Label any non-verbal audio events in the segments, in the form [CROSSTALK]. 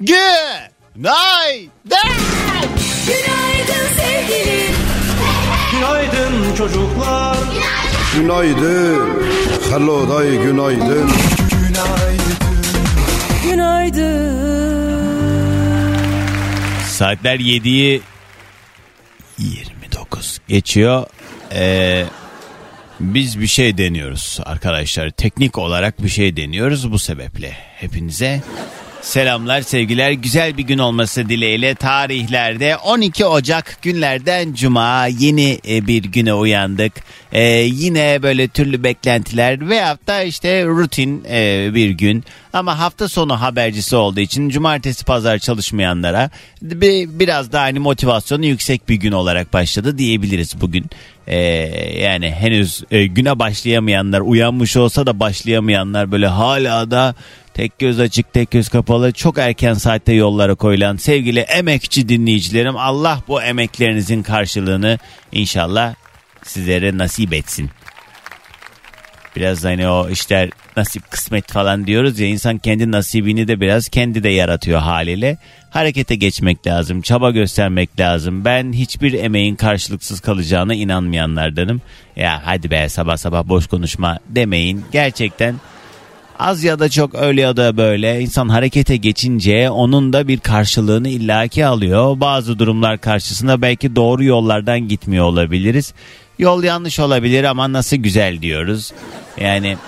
Günaydın. Günaydın sevgilim. Günaydın çocuklar. Günaydın. Hello day günaydın. Günaydın. Saatler 7'yi 29 geçiyor. Ee, biz bir şey deniyoruz arkadaşlar. Teknik olarak bir şey deniyoruz bu sebeple. Hepinize selamlar, sevgiler. Güzel bir gün olması dileğiyle tarihlerde 12 Ocak günlerden Cuma yeni e, bir güne uyandık. Ee, yine böyle türlü beklentiler veyahut da işte rutin e, bir gün. Ama hafta sonu habercisi olduğu için cumartesi pazar çalışmayanlara bir, biraz daha hani motivasyonu yüksek bir gün olarak başladı diyebiliriz bugün. Ee, yani henüz e, güne başlayamayanlar uyanmış olsa da başlayamayanlar böyle hala da tek göz açık tek göz kapalı çok erken saatte yollara koyulan sevgili emekçi dinleyicilerim Allah bu emeklerinizin karşılığını inşallah sizlere nasip etsin. Biraz hani o işler nasip kısmet falan diyoruz ya insan kendi nasibini de biraz kendi de yaratıyor haliyle. Harekete geçmek lazım, çaba göstermek lazım. Ben hiçbir emeğin karşılıksız kalacağına inanmayanlardanım. Ya hadi be sabah sabah boş konuşma demeyin. Gerçekten az ya da çok öyle ya da böyle insan harekete geçince onun da bir karşılığını illaki alıyor. Bazı durumlar karşısında belki doğru yollardan gitmiyor olabiliriz. Yol yanlış olabilir ama nasıl güzel diyoruz. Yani [LAUGHS]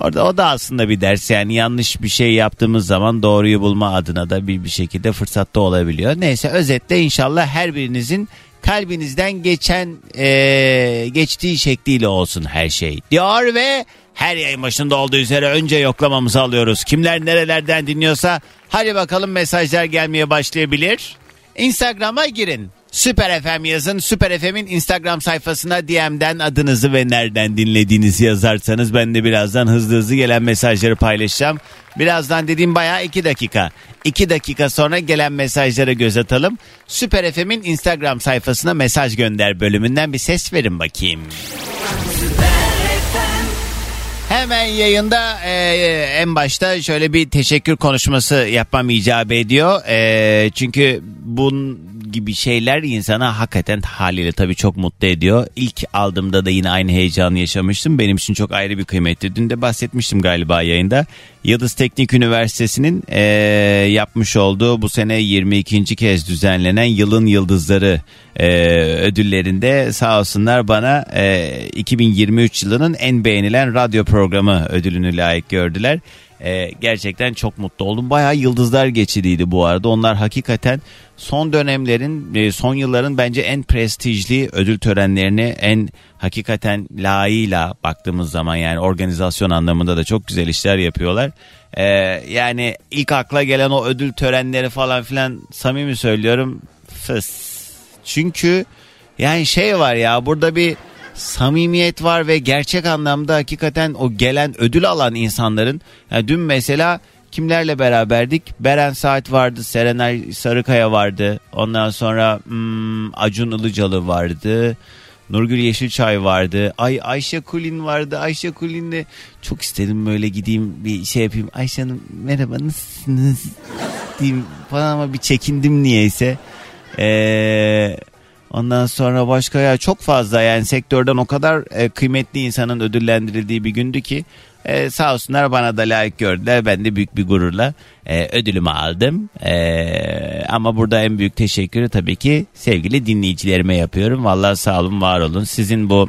Orada o da aslında bir ders yani yanlış bir şey yaptığımız zaman doğruyu bulma adına da bir, bir şekilde fırsatta olabiliyor. Neyse özetle inşallah her birinizin kalbinizden geçen eee, geçtiği şekliyle olsun her şey diyor ve her yayın başında olduğu üzere önce yoklamamızı alıyoruz. Kimler nerelerden dinliyorsa hadi bakalım mesajlar gelmeye başlayabilir. Instagram'a girin. Süper FM yazın. Süper FM'in Instagram sayfasına DM'den adınızı ve nereden dinlediğinizi yazarsanız ben de birazdan hızlı hızlı gelen mesajları paylaşacağım. Birazdan dediğim bayağı 2 dakika. 2 dakika sonra gelen mesajlara göz atalım. Süper FM'in Instagram sayfasına mesaj gönder bölümünden bir ses verin bakayım. Hemen yayında e, en başta şöyle bir teşekkür konuşması yapmam icap ediyor. E, çünkü bunun gibi şeyler insana hakikaten haliyle tabii çok mutlu ediyor. İlk aldığımda da yine aynı heyecanı yaşamıştım. Benim için çok ayrı bir kıymetli. Dün de bahsetmiştim galiba yayında. Yıldız Teknik Üniversitesi'nin e, yapmış olduğu bu sene 22. kez düzenlenen Yılın Yıldızları e, ödüllerinde sağ olsunlar bana e, 2023 yılının en beğenilen radyo programı ödülünü layık gördüler. E, gerçekten çok mutlu oldum. Bayağı yıldızlar geçidiydi bu arada. Onlar hakikaten son dönemlerin, e, son yılların bence en prestijli ödül törenlerini en hakikaten layığıyla baktığımız zaman yani organizasyon anlamında da çok güzel işler yapıyorlar. E, yani ilk akla gelen o ödül törenleri falan filan samimi söylüyorum fıs. Çünkü yani şey var ya burada bir samimiyet var ve gerçek anlamda hakikaten o gelen ödül alan insanların yani dün mesela kimlerle beraberdik? Beren Saat vardı, Serenay Sarıkaya vardı. Ondan sonra hmm, Acun Ilıcalı vardı. Nurgül Yeşilçay vardı. Ay Ayşe Kulin vardı. Ayşe Kulin'le çok istedim böyle gideyim bir şey yapayım. Ayşe Hanım merhaba nasılsınız? diyeyim falan ama bir çekindim niyeyse. Eee Ondan sonra başka ya çok fazla yani sektörden o kadar e, kıymetli insanın ödüllendirildiği bir gündü ki e, sağ olsunlar bana da layık gördüler. Ben de büyük bir gururla e, ödülümü aldım. E, ama burada en büyük teşekkürü tabii ki sevgili dinleyicilerime yapıyorum. Vallahi sağ olun var olun. Sizin bu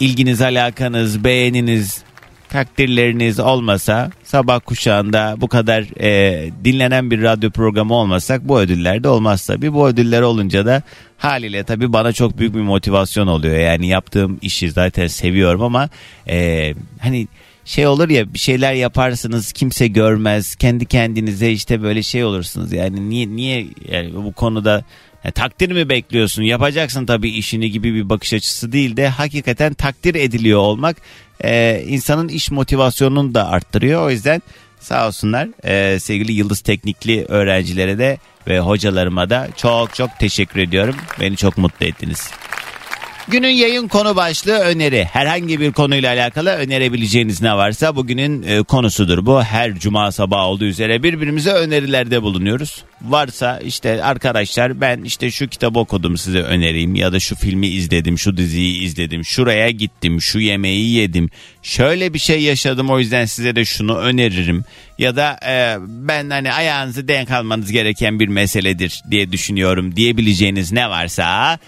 ilginiz, alakanız, beğeniniz, takdirleriniz olmasa sabah kuşağında bu kadar e, dinlenen bir radyo programı olmasak bu ödüller de olmaz tabii. Bu ödüller olunca da haliyle tabii bana çok büyük bir motivasyon oluyor. Yani yaptığım işi zaten seviyorum ama e, hani şey olur ya bir şeyler yaparsınız kimse görmez. Kendi kendinize işte böyle şey olursunuz. Yani niye niye yani bu konuda ya takdir mi bekliyorsun? Yapacaksın tabii işini gibi bir bakış açısı değil de hakikaten takdir ediliyor olmak e, insanın iş motivasyonunu da arttırıyor. O yüzden sağ olsunlar e, sevgili Yıldız Teknikli öğrencilere de ve hocalarıma da çok çok teşekkür ediyorum. Beni çok mutlu ettiniz. Günün yayın konu başlığı öneri. Herhangi bir konuyla alakalı önerebileceğiniz ne varsa bugünün e, konusudur bu. Her cuma sabahı olduğu üzere birbirimize önerilerde bulunuyoruz. Varsa işte arkadaşlar ben işte şu kitabı okudum size önereyim ya da şu filmi izledim, şu diziyi izledim, şuraya gittim, şu yemeği yedim. Şöyle bir şey yaşadım o yüzden size de şunu öneririm. Ya da e, ben hani ayağınızı denk almanız gereken bir meseledir diye düşünüyorum diyebileceğiniz ne varsa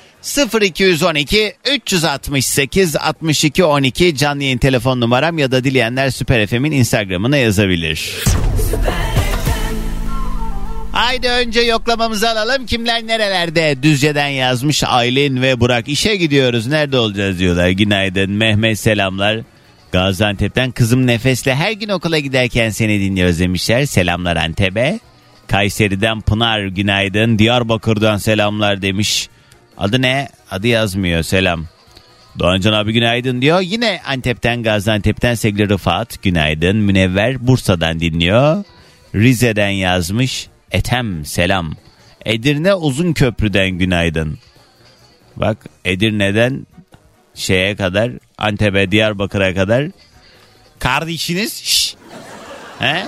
0212 368 62 12 canlı yayın telefon numaram ya da dileyenler Süper FM'in Instagram'ına yazabilir. Haydi önce yoklamamızı alalım. Kimler nerelerde? Düzce'den yazmış Aylin ve Burak. işe gidiyoruz. Nerede olacağız diyorlar. Günaydın. Mehmet selamlar. Gaziantep'ten kızım Nefes'le her gün okula giderken seni dinliyoruz demişler. Selamlar Antep'e. Kayseri'den Pınar günaydın. Diyarbakır'dan selamlar demiş. Adı ne? Adı yazmıyor. Selam. Doğancan abi günaydın diyor. Yine Antep'ten Gaziantep'ten sevgili Rıfat günaydın. Münevver Bursa'dan dinliyor. Rize'den yazmış. Etem selam. Edirne Uzun Köprü'den günaydın. Bak Edirne'den şeye kadar Antep'e Diyarbakır'a kadar. Kardeşiniz şş, he?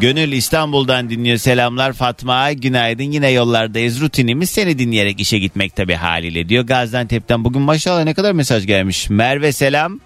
Gönül İstanbul'dan dinliyor. Selamlar Fatma günaydın. Yine yollardayız. Rutinimiz seni dinleyerek işe gitmek tabi haliyle diyor. Gaziantep'ten bugün maşallah ne kadar mesaj gelmiş. Merve selam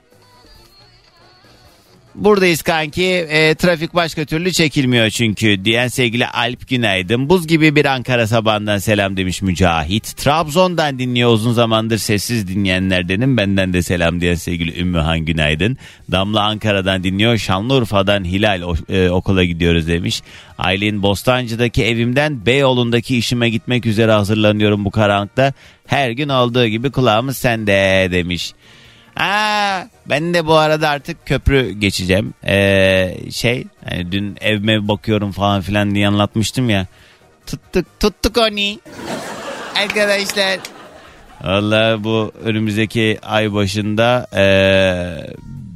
Buradayız kanki. E, trafik başka türlü çekilmiyor çünkü diyen sevgili Alp günaydın. Buz gibi bir Ankara sabahından selam demiş Mücahit. Trabzon'dan dinliyor uzun zamandır sessiz dinleyenlerdenim. Benden de selam diyen sevgili Ümmühan günaydın. Damla Ankara'dan dinliyor. Şanlıurfa'dan Hilal e, okula gidiyoruz demiş. Aylin Bostancı'daki evimden Beyoğlu'ndaki işime gitmek üzere hazırlanıyorum bu karanlıkta. Her gün olduğu gibi kulağımız sende demiş. Aa, ben de bu arada artık köprü geçeceğim. Ee, şey hani dün evime bakıyorum falan filan diye anlatmıştım ya. Tuttuk tuttuk onu. Arkadaşlar. Valla bu önümüzdeki ay başında ee,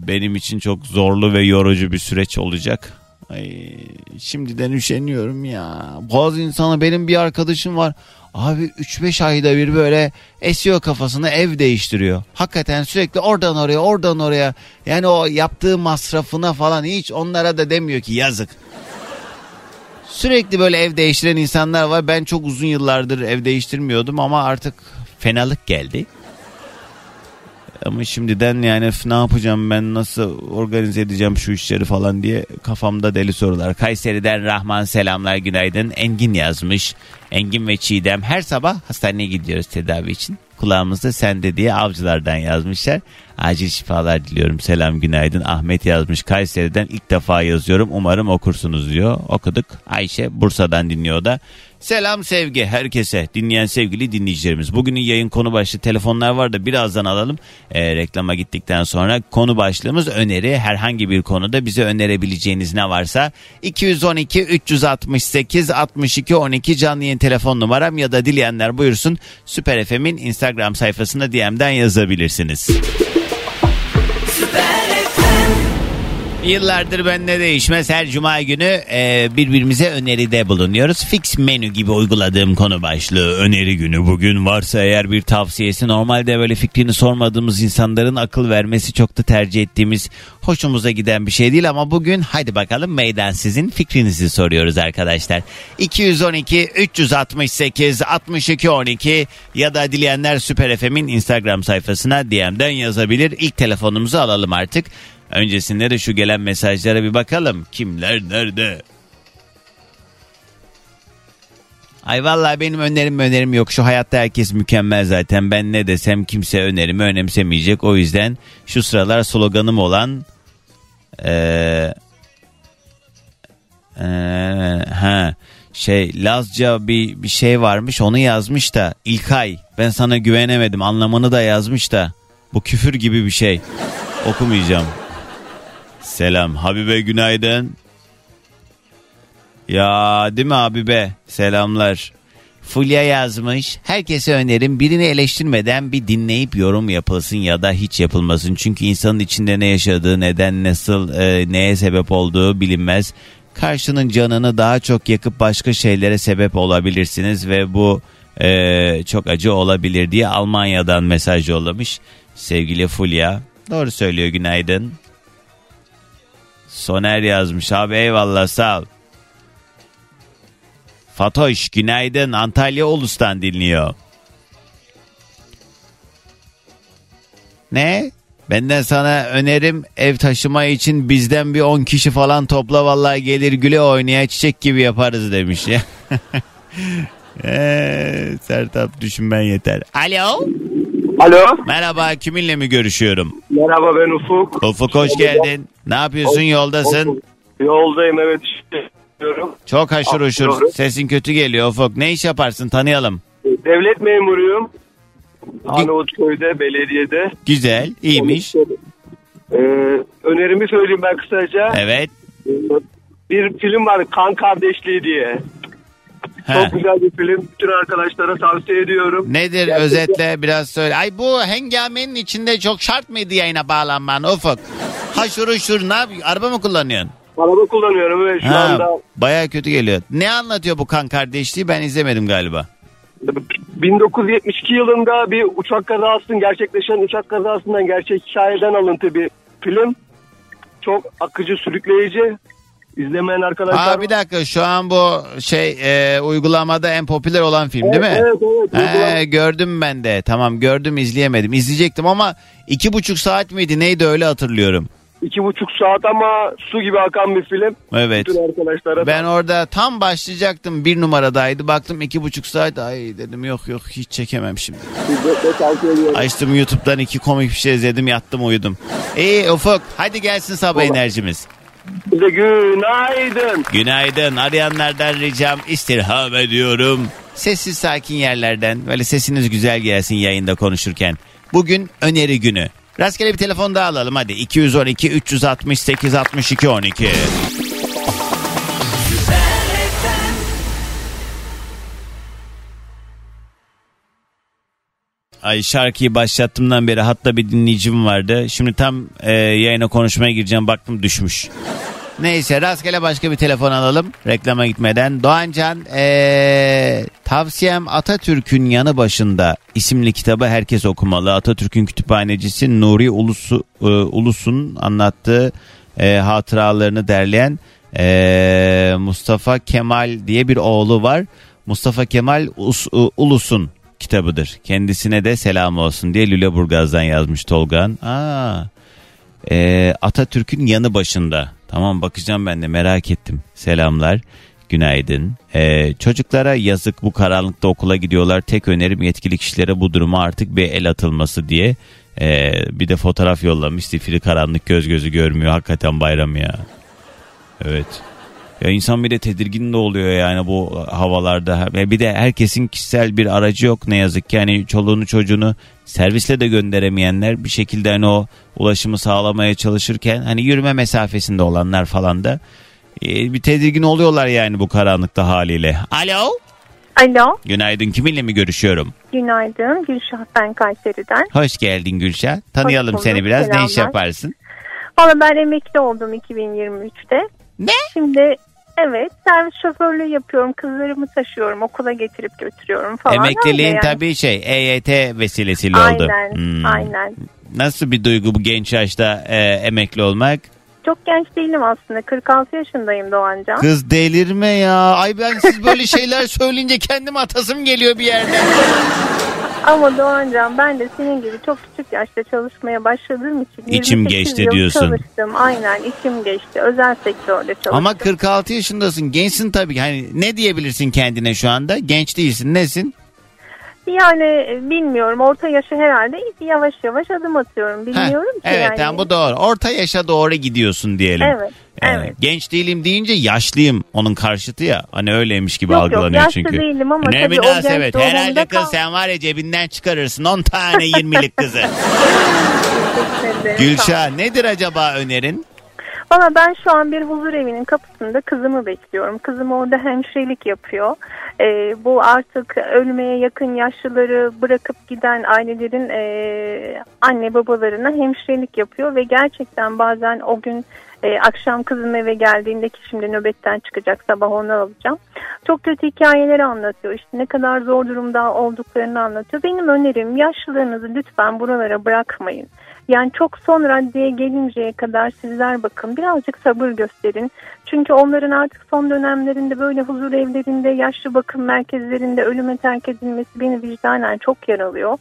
benim için çok zorlu ve yorucu bir süreç olacak. Ay, şimdiden üşeniyorum ya. Bazı insana benim bir arkadaşım var. Abi 3-5 ayda bir böyle esiyor kafasını ev değiştiriyor. Hakikaten sürekli oradan oraya oradan oraya. Yani o yaptığı masrafına falan hiç onlara da demiyor ki yazık. Sürekli böyle ev değiştiren insanlar var. Ben çok uzun yıllardır ev değiştirmiyordum ama artık fenalık geldi. Ama şimdiden yani "Üf, ne yapacağım ben nasıl organize edeceğim şu işleri falan diye kafamda deli sorular. Kayseri'den Rahman selamlar günaydın. Engin yazmış. Engin ve Çiğdem her sabah hastaneye gidiyoruz tedavi için. Kulağımızda sende diye avcılardan yazmışlar. Acil şifalar diliyorum. Selam günaydın. Ahmet yazmış. Kayseri'den ilk defa yazıyorum. Umarım okursunuz diyor. Okuduk. Ayşe Bursa'dan dinliyor da. Selam sevgi herkese dinleyen sevgili dinleyicilerimiz. Bugünün yayın konu başlığı telefonlar var da birazdan alalım. Ee, reklama gittikten sonra konu başlığımız öneri. Herhangi bir konuda bize önerebileceğiniz ne varsa 212 368 62 12 canlı yayın telefon numaram ya da dileyenler buyursun Süper FM'in Instagram sayfasında DM'den yazabilirsiniz. Yıllardır bende değişmez her cuma günü e, birbirimize öneride bulunuyoruz. Fix menü gibi uyguladığım konu başlığı öneri günü bugün varsa eğer bir tavsiyesi normalde böyle fikrini sormadığımız insanların akıl vermesi çok da tercih ettiğimiz hoşumuza giden bir şey değil ama bugün hadi bakalım meydan sizin fikrinizi soruyoruz arkadaşlar. 212 368 62 12 ya da dileyenler Süper FM'in Instagram sayfasına DM'den yazabilir. İlk telefonumuzu alalım artık. Öncesinde de şu gelen mesajlara bir bakalım. Kimler nerede? Ay vallahi benim önerim önerim yok. Şu hayatta herkes mükemmel zaten. Ben ne desem kimse önerimi önemsemeyecek. O yüzden şu sıralar sloganım olan eee eee, ha şey Lazca bir bir şey varmış onu yazmış da İlkay ben sana güvenemedim anlamını da yazmış da bu küfür gibi bir şey okumayacağım. Selam Habibe günaydın. Ya değil mi Habibe? Selamlar. Fulya yazmış. Herkese önerim birini eleştirmeden bir dinleyip yorum yapılsın ya da hiç yapılmasın. Çünkü insanın içinde ne yaşadığı, neden, nasıl, e, neye sebep olduğu bilinmez. Karşının canını daha çok yakıp başka şeylere sebep olabilirsiniz ve bu e, çok acı olabilir diye Almanya'dan mesaj yollamış sevgili Fulya. Doğru söylüyor günaydın. Soner yazmış abi eyvallah sağ ol. Fatoş günaydın Antalya Ulus'tan dinliyor. Ne? Benden sana önerim ev taşıma için bizden bir 10 kişi falan topla vallahi gelir güle oynaya çiçek gibi yaparız demiş ya. [LAUGHS] Eee Sertap düşünmen yeter. Alo. Alo. Merhaba kiminle mi görüşüyorum? Merhaba ben Ufuk. Ufuk hoş geldin. Ne yapıyorsun yoldasın? Yoldayım evet işte. Çok haşır uşur. Sesin kötü geliyor Ufuk. Ne iş yaparsın tanıyalım. Devlet memuruyum. Arnavutköy'de, belediyede. Güzel, iyiymiş. Ee, önerimi söyleyeyim ben kısaca. Evet. Ee, Bir film var Kan Kardeşliği diye. He. Çok güzel bir film. Bütün arkadaşlara tavsiye ediyorum. Nedir Gerçekten- özetle biraz söyle. Ay bu hengamenin içinde çok şart mıydı yayına bağlanman Ufuk? Haşır uşur ne yapıyorsun? Araba mı kullanıyorsun? Araba kullanıyorum ve şu Ha, anda baya kötü geliyor. Ne anlatıyor bu kan kardeşliği ben izlemedim galiba. 1972 yılında bir uçak kazasının gerçekleşen uçak kazasından gerçek hikayeden alıntı bir film. Çok akıcı, sürükleyici. İzlemeyen arkadaşlar. Aa bir dakika şu an bu şey e, uygulamada en popüler olan film değil mi? Evet, evet. Uygulama- gördüm ben de. Tamam gördüm izleyemedim. İzleyecektim ama iki buçuk saat miydi neydi öyle hatırlıyorum. İki buçuk saat ama su gibi akan bir film. Evet. Bütün arkadaşlara. Ben orada tam başlayacaktım bir numaradaydı. Baktım iki buçuk saat. Ay dedim yok yok hiç çekemem şimdi. Açtım YouTube'dan iki komik bir şey izledim yattım uyudum. İyi Ufuk hadi gelsin sabah enerjimiz. Size günaydın. Günaydın arayanlardan ricam istirham ediyorum. Sessiz sakin yerlerden böyle sesiniz güzel gelsin yayında konuşurken. Bugün öneri günü. Rastgele bir telefon daha alalım hadi 212 368 62 12. Ay şarkıyı başlattığımdan beri hatta bir dinleyicim vardı. Şimdi tam e, yayına konuşmaya gireceğim baktım düşmüş. Neyse rastgele başka bir telefon alalım reklama gitmeden. Doğancan ee, tavsiyem Atatürk'ün yanı başında isimli kitabı herkes okumalı. Atatürk'ün kütüphanecisi Nuri Ulusu, e, Ulus'un anlattığı e, hatıralarını derleyen e, Mustafa Kemal diye bir oğlu var. Mustafa Kemal e, Ulus'un kitabıdır. Kendisine de selam olsun diye Lüleburgaz'dan yazmış Tolgan. Aa, ee, Atatürk'ün yanı başında. Tamam bakacağım ben de merak ettim. Selamlar. Günaydın. Ee, çocuklara yazık bu karanlıkta okula gidiyorlar. Tek önerim yetkili kişilere bu duruma artık bir el atılması diye. Ee, bir de fotoğraf yollamış. Zifiri karanlık göz gözü görmüyor. Hakikaten bayram ya. Evet. Ya insan bir de tedirgin de oluyor yani bu havalarda. Ve Bir de herkesin kişisel bir aracı yok ne yazık ki. Yani çoluğunu çocuğunu servisle de gönderemeyenler bir şekilde hani o ulaşımı sağlamaya çalışırken hani yürüme mesafesinde olanlar falan da e, bir tedirgin oluyorlar yani bu karanlıkta haliyle. Alo. Alo, Günaydın kiminle mi görüşüyorum? günaydın. Gülşah ben Kayseri'den. Hoş geldin Gülşah. Tanıyalım bulduk, seni biraz. Ne iş selamlar. yaparsın? Valla ben emekli oldum 2023'te. Ne? Şimdi evet servis şoförlüğü yapıyorum. Kızlarımı taşıyorum. Okula getirip götürüyorum falan. Emekliliğin yani. tabii şey EYT vesilesiyle oldu. Aynen, Hmm. aynen. Nasıl bir duygu bu genç yaşta e, emekli olmak? Çok genç değilim aslında. 46 yaşındayım Doğancan. Kız delirme ya. Ay ben siz böyle şeyler [LAUGHS] söyleyince kendim atasım geliyor bir yerden. Ama Doğancan ben de senin gibi çok küçük yaşta çalışmaya başladığım için İçim 28 geçti diyorsun. çalıştım. Aynen içim geçti. Özel sektörde çalıştım. Ama 46 yaşındasın. Gençsin tabii. Hani ne diyebilirsin kendine şu anda? Genç değilsin. Nesin? Yani e, bilmiyorum orta yaşı herhalde yavaş yavaş adım atıyorum. Heh, Bilmiyorum ki evet yani. bu doğru. Orta yaşa doğru gidiyorsun diyelim. Evet. Ee, evet. Genç değilim deyince yaşlıyım. Onun karşıtı ya. Hani öyleymiş gibi Yok, yok, algılanıyor yaşlı çünkü. değilim ama ne tabii o münasebet. genç Herhalde ruhumda kız kal- sen var ya cebinden çıkarırsın 10 tane 20'lik kızı. [LAUGHS] Gülşah nedir acaba önerin? Valla ben şu an bir huzur evinin kapısında kızımı bekliyorum. Kızım orada hemşirelik yapıyor. Ee, bu artık ölmeye yakın yaşlıları bırakıp giden ailelerin e, anne babalarına hemşirelik yapıyor. Ve gerçekten bazen o gün e, akşam kızım eve geldiğinde ki şimdi nöbetten çıkacak sabah onu alacağım. Çok kötü hikayeleri anlatıyor. İşte ne kadar zor durumda olduklarını anlatıyor. Benim önerim yaşlılarınızı lütfen buralara bırakmayın. Yani çok son raddeye gelinceye kadar sizler bakın birazcık sabır gösterin. Çünkü onların artık son dönemlerinde böyle huzur evlerinde, yaşlı bakım merkezlerinde ölüme terk edilmesi beni vicdanen çok yaralıyor.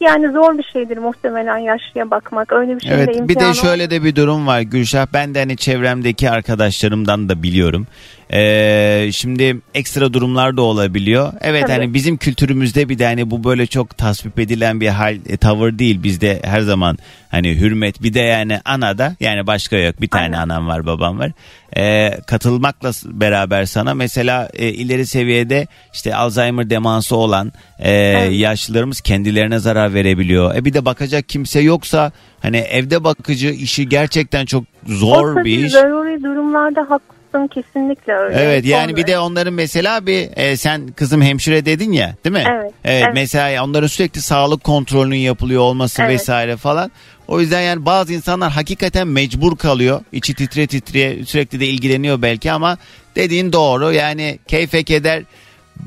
Yani zor bir şeydir muhtemelen yaşlıya bakmak. Öyle bir şey de Evet bir de imkanı şöyle de bir durum var Gülşah. Ben de hani çevremdeki arkadaşlarımdan da biliyorum. Ee, şimdi ekstra durumlar da olabiliyor. Evet Tabii. hani bizim kültürümüzde bir de hani bu böyle çok tasvip edilen bir hal e, tavır değil. Bizde her zaman hani hürmet bir de yani ana da yani başka yok. Bir tane Aynen. anam var babam var. Ee, katılmakla beraber sana mesela e, ileri seviyede işte Alzheimer demansı olan e, yaşlılarımız kendilerine zarar verebiliyor. E bir de bakacak kimse yoksa hani evde bakıcı işi gerçekten çok zor o bir iş. zaruri durumlarda haklısın kesinlikle öyle. Evet yani Sonra- bir de onların mesela bir e, sen kızım hemşire dedin ya değil mi? Evet, evet. Mesela onların sürekli sağlık kontrolünün yapılıyor olması Evet. vesaire falan. O yüzden yani bazı insanlar hakikaten mecbur kalıyor. İçi titre titre sürekli de ilgileniyor belki ama dediğin doğru. Yani keyfe keder.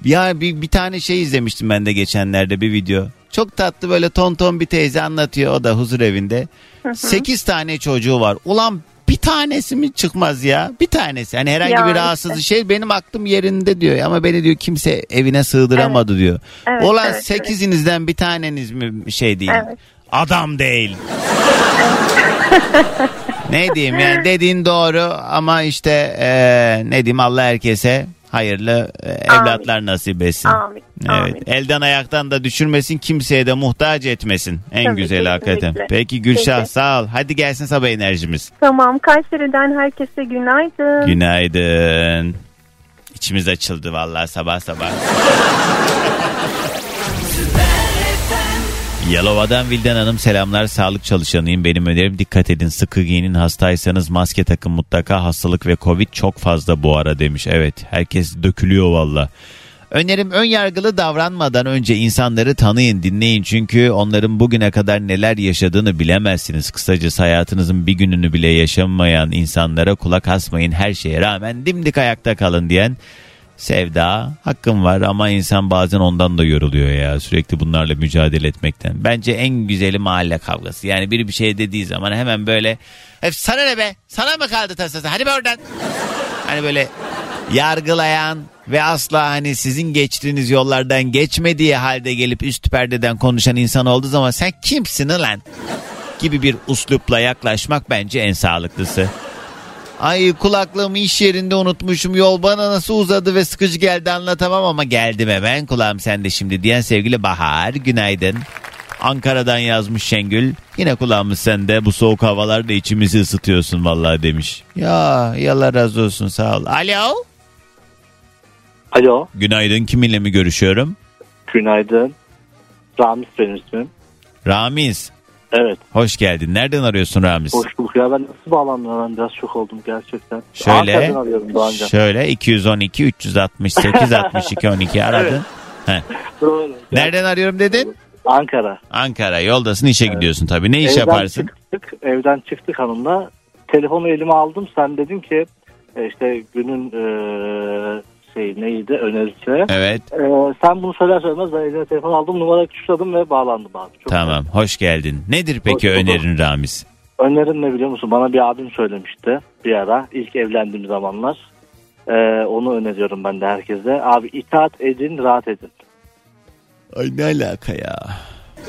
Ya bir, bir tane şey izlemiştim ben de geçenlerde bir video. Çok tatlı böyle ton ton bir teyze anlatıyor o da huzur evinde. Sekiz tane çocuğu var. Ulan bir tanesi mi çıkmaz ya? Bir tanesi. Hani herhangi Ya bir işte. rahatsız şey benim aklım yerinde diyor. Ama beni diyor kimse evine sığdıramadı diyor. Evet, Ulan evet, sekizinizden bir taneniz mi şey değil? Evet. Adam değil. ne diyeyim yani [LAUGHS] dediğin doğru ama işte eee, ne diyeyim Allah herkese hayırlı e, evlatlar nasip etsin. Amin, Evet. amin. Elden ayaktan da düşürmesin kimseye de muhtaç etmesin. En Tabii, güzel hakikaten. kesinlikle. Peki Gülşah Peki. sağ ol. Hadi gelsin sabah enerjimiz. Tamam Kayseri'den herkese günaydın. Günaydın. İçimiz açıldı vallahi sabah sabah. [LAUGHS] Yalova'dan Vildan Hanım selamlar. Sağlık çalışanıyım. Benim önerim dikkat edin. Sıkı giyinin hastaysanız maske takın mutlaka. Hastalık ve Covid çok fazla bu ara demiş. Evet herkes dökülüyor valla. Önerim ön yargılı davranmadan önce insanları tanıyın, dinleyin. Çünkü onların bugüne kadar neler yaşadığını bilemezsiniz. Kısacası hayatınızın bir gününü bile yaşamayan insanlara kulak asmayın. Her şeye rağmen dimdik ayakta kalın diyen Sevda hakkım var ama insan bazen ondan da yoruluyor ya sürekli bunlarla mücadele etmekten. Bence en güzeli mahalle kavgası. Yani biri bir şey dediği zaman hemen böyle "E, sana ne be sana mı kaldı tasası hadi be oradan. Hani böyle yargılayan ve asla hani sizin geçtiğiniz yollardan geçmediği halde gelip üst perdeden konuşan insan olduğu zaman sen kimsin lan gibi bir uslupla yaklaşmak bence en sağlıklısı. Ay kulaklığımı iş yerinde unutmuşum. Yol bana nasıl uzadı ve sıkıcı geldi anlatamam ama geldim hemen. Kulağım sende şimdi diyen sevgili Bahar. Günaydın. Ankara'dan yazmış Şengül. Yine kulağımız sende. Bu soğuk havalarda içimizi ısıtıyorsun vallahi demiş. Ya ya Allah razı olsun sağ ol. Alo. Alo, Günaydın. Kiminle mi görüşüyorum? günaydın. Ramiz benim ismim. Ramiz. Evet, Hoş geldin. Nereden arıyorsun Ramiz? hoş bulduk. Ya ben nasıl bağlandım ben biraz şok oldum gerçekten. Şöyle. Ankara'dan arıyorum daha önce. Şöyle 212 368 62 12 aradın. Heh. Doğru. Nereden arıyorum dedin? Ankara. Ankara yoldasın işe gidiyorsun tabii. Ne iş evden yaparsın? Çıktık, evden çıktık hanımla. Telefonu elime aldım. Sen dedin ki e, işte günün e, şey neydi önerisi. Evet E, sen bunu söyler söylemez ben elime telefon aldım. Numara tuşladım ve bağlandım abi. Çok tamam hoş geldin. Nedir peki Hoş önerin Ramiz? Önerin ne biliyor musun? Bana bir abim söylemişti bir ara. ilk evlendiğim zamanlar. Ee, onu öneriyorum ben de herkese. Abi itaat edin, rahat edin. Ay ne alaka ya?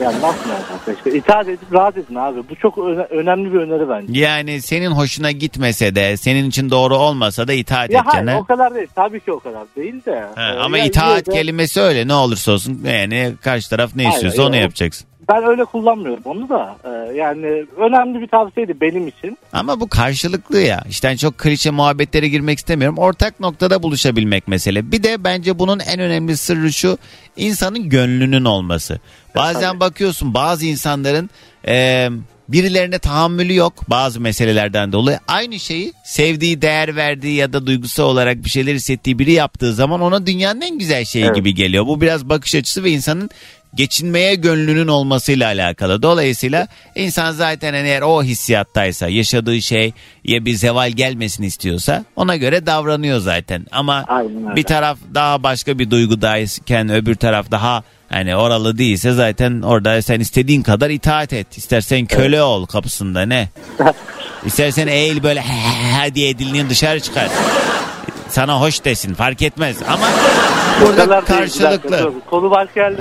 Yani nasıl yani? İşte itaat edip rahat edin abi. Bu çok öne- önemli bir öneri bence. Yani senin hoşuna gitmese de senin için doğru olmasa da itaat Ya hayır edeceksin. ha? o kadar değil. Tabii ki o kadar değil de. Ha, Ee, ama ya itaat yine de kelimesi öyle ne olursa olsun yani karşı taraf ne Hayır, istiyorsa onu yok. yapacaksın. Ben öyle kullanmıyorum onu da. Ee, yani önemli bir tavsiyeydi benim için. Ama bu karşılıklı ya. İşte hani çok klişe muhabbetlere girmek istemiyorum. Ortak noktada buluşabilmek mesele. Bir de bence bunun en önemli sırrı şu. insanın gönlünün olması. Bazen tabii. bakıyorsun bazı insanların e, birilerine tahammülü yok bazı meselelerden dolayı. Aynı şeyi sevdiği, değer verdiği ya da duygusal olarak bir şeyler hissettiği biri yaptığı zaman ona dünyanın en güzel şeyi Evet. gibi geliyor. Bu biraz bakış açısı ve insanın geçinmeye gönlünün olmasıyla alakalı. Dolayısıyla insan zaten hani eğer o hissiyattaysa, yaşadığı şey ya bir zeval gelmesini istiyorsa ona göre davranıyor zaten. Ama bir taraf daha başka bir duygudayken öbür taraf daha hani oralı değilse zaten orada sen istediğin kadar itaat et. İstersen köle ol kapısında ne? [LAUGHS] İstersen eğil böyle diye dilini dışarı çıkar. Sana hoş desin fark etmez ama burada değil, dakika, karşılıklı. dur. Konu başka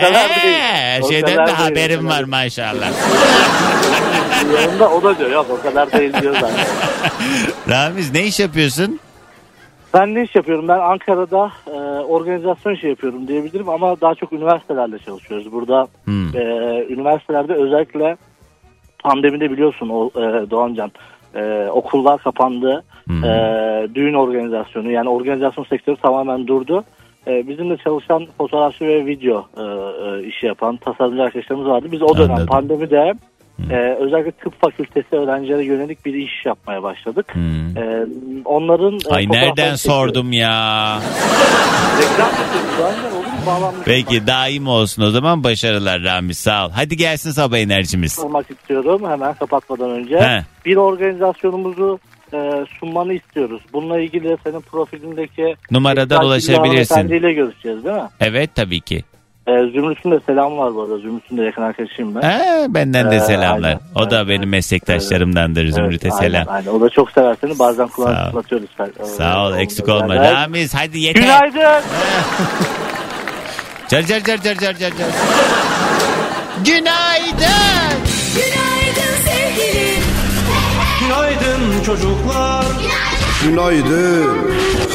kadar değil. Her şeyden de değil, haberim var maşallah. değil. Yanında o da diyor yok o kadar değil diyor zaten. [LAUGHS] Ramiz ne iş yapıyorsun? Ben ne iş yapıyorum? Ben Ankara'da e, organizasyon işi yapıyorum diyebilirim ama daha çok üniversitelerle çalışıyoruz. Burada Hmm. e, üniversitelerde özellikle pandemide biliyorsun o e, Doğancan e, okullar kapandı. Hmm. E, düğün organizasyonu yani organizasyon sektörü tamamen durdu. E, bizim de çalışan fotoğrafçı ve video e, e, işi yapan tasarımcı arkadaşlarımız vardı. Biz o dönem Anladım. pandemide e, özellikle tıp fakültesi öğrencilere yönelik bir iş yapmaya başladık. Hmm. E, onların e, Ay nereden sordum ya. Reklam Peki daim olsun o zaman başarılar Ramiz sağ ol. Hadi gelsin sabah enerjimiz. sormak istiyorum hemen kapatmadan önce. He. Bir organizasyonumuzu e, sunmanı istiyoruz. Bununla ilgili senin profilindeki Numaradan ulaşabilirsin. hanımefendiyle görüşeceğiz değil mi? Evet tabii ki. E, Zümrüt'ün de selam var bu arada. Zümrüt'ün de yakın arkadaşıyım ben. Ha, benden de Ee, selamlar. aynen. O da Evet, benim evet. meslektaşlarımdan,dır Zümrüt'e Evet, selam. Aynen, aynen. O da çok sever seni. Bazen Sağ ol. kullanatıyoruz. Sağ ol eksik olma. Evet. Ramiz hadi yeter. Günaydın. Car car car car car car. Günaydın. Günaydın sevgilim. Günaydın çocuklar Günaydın.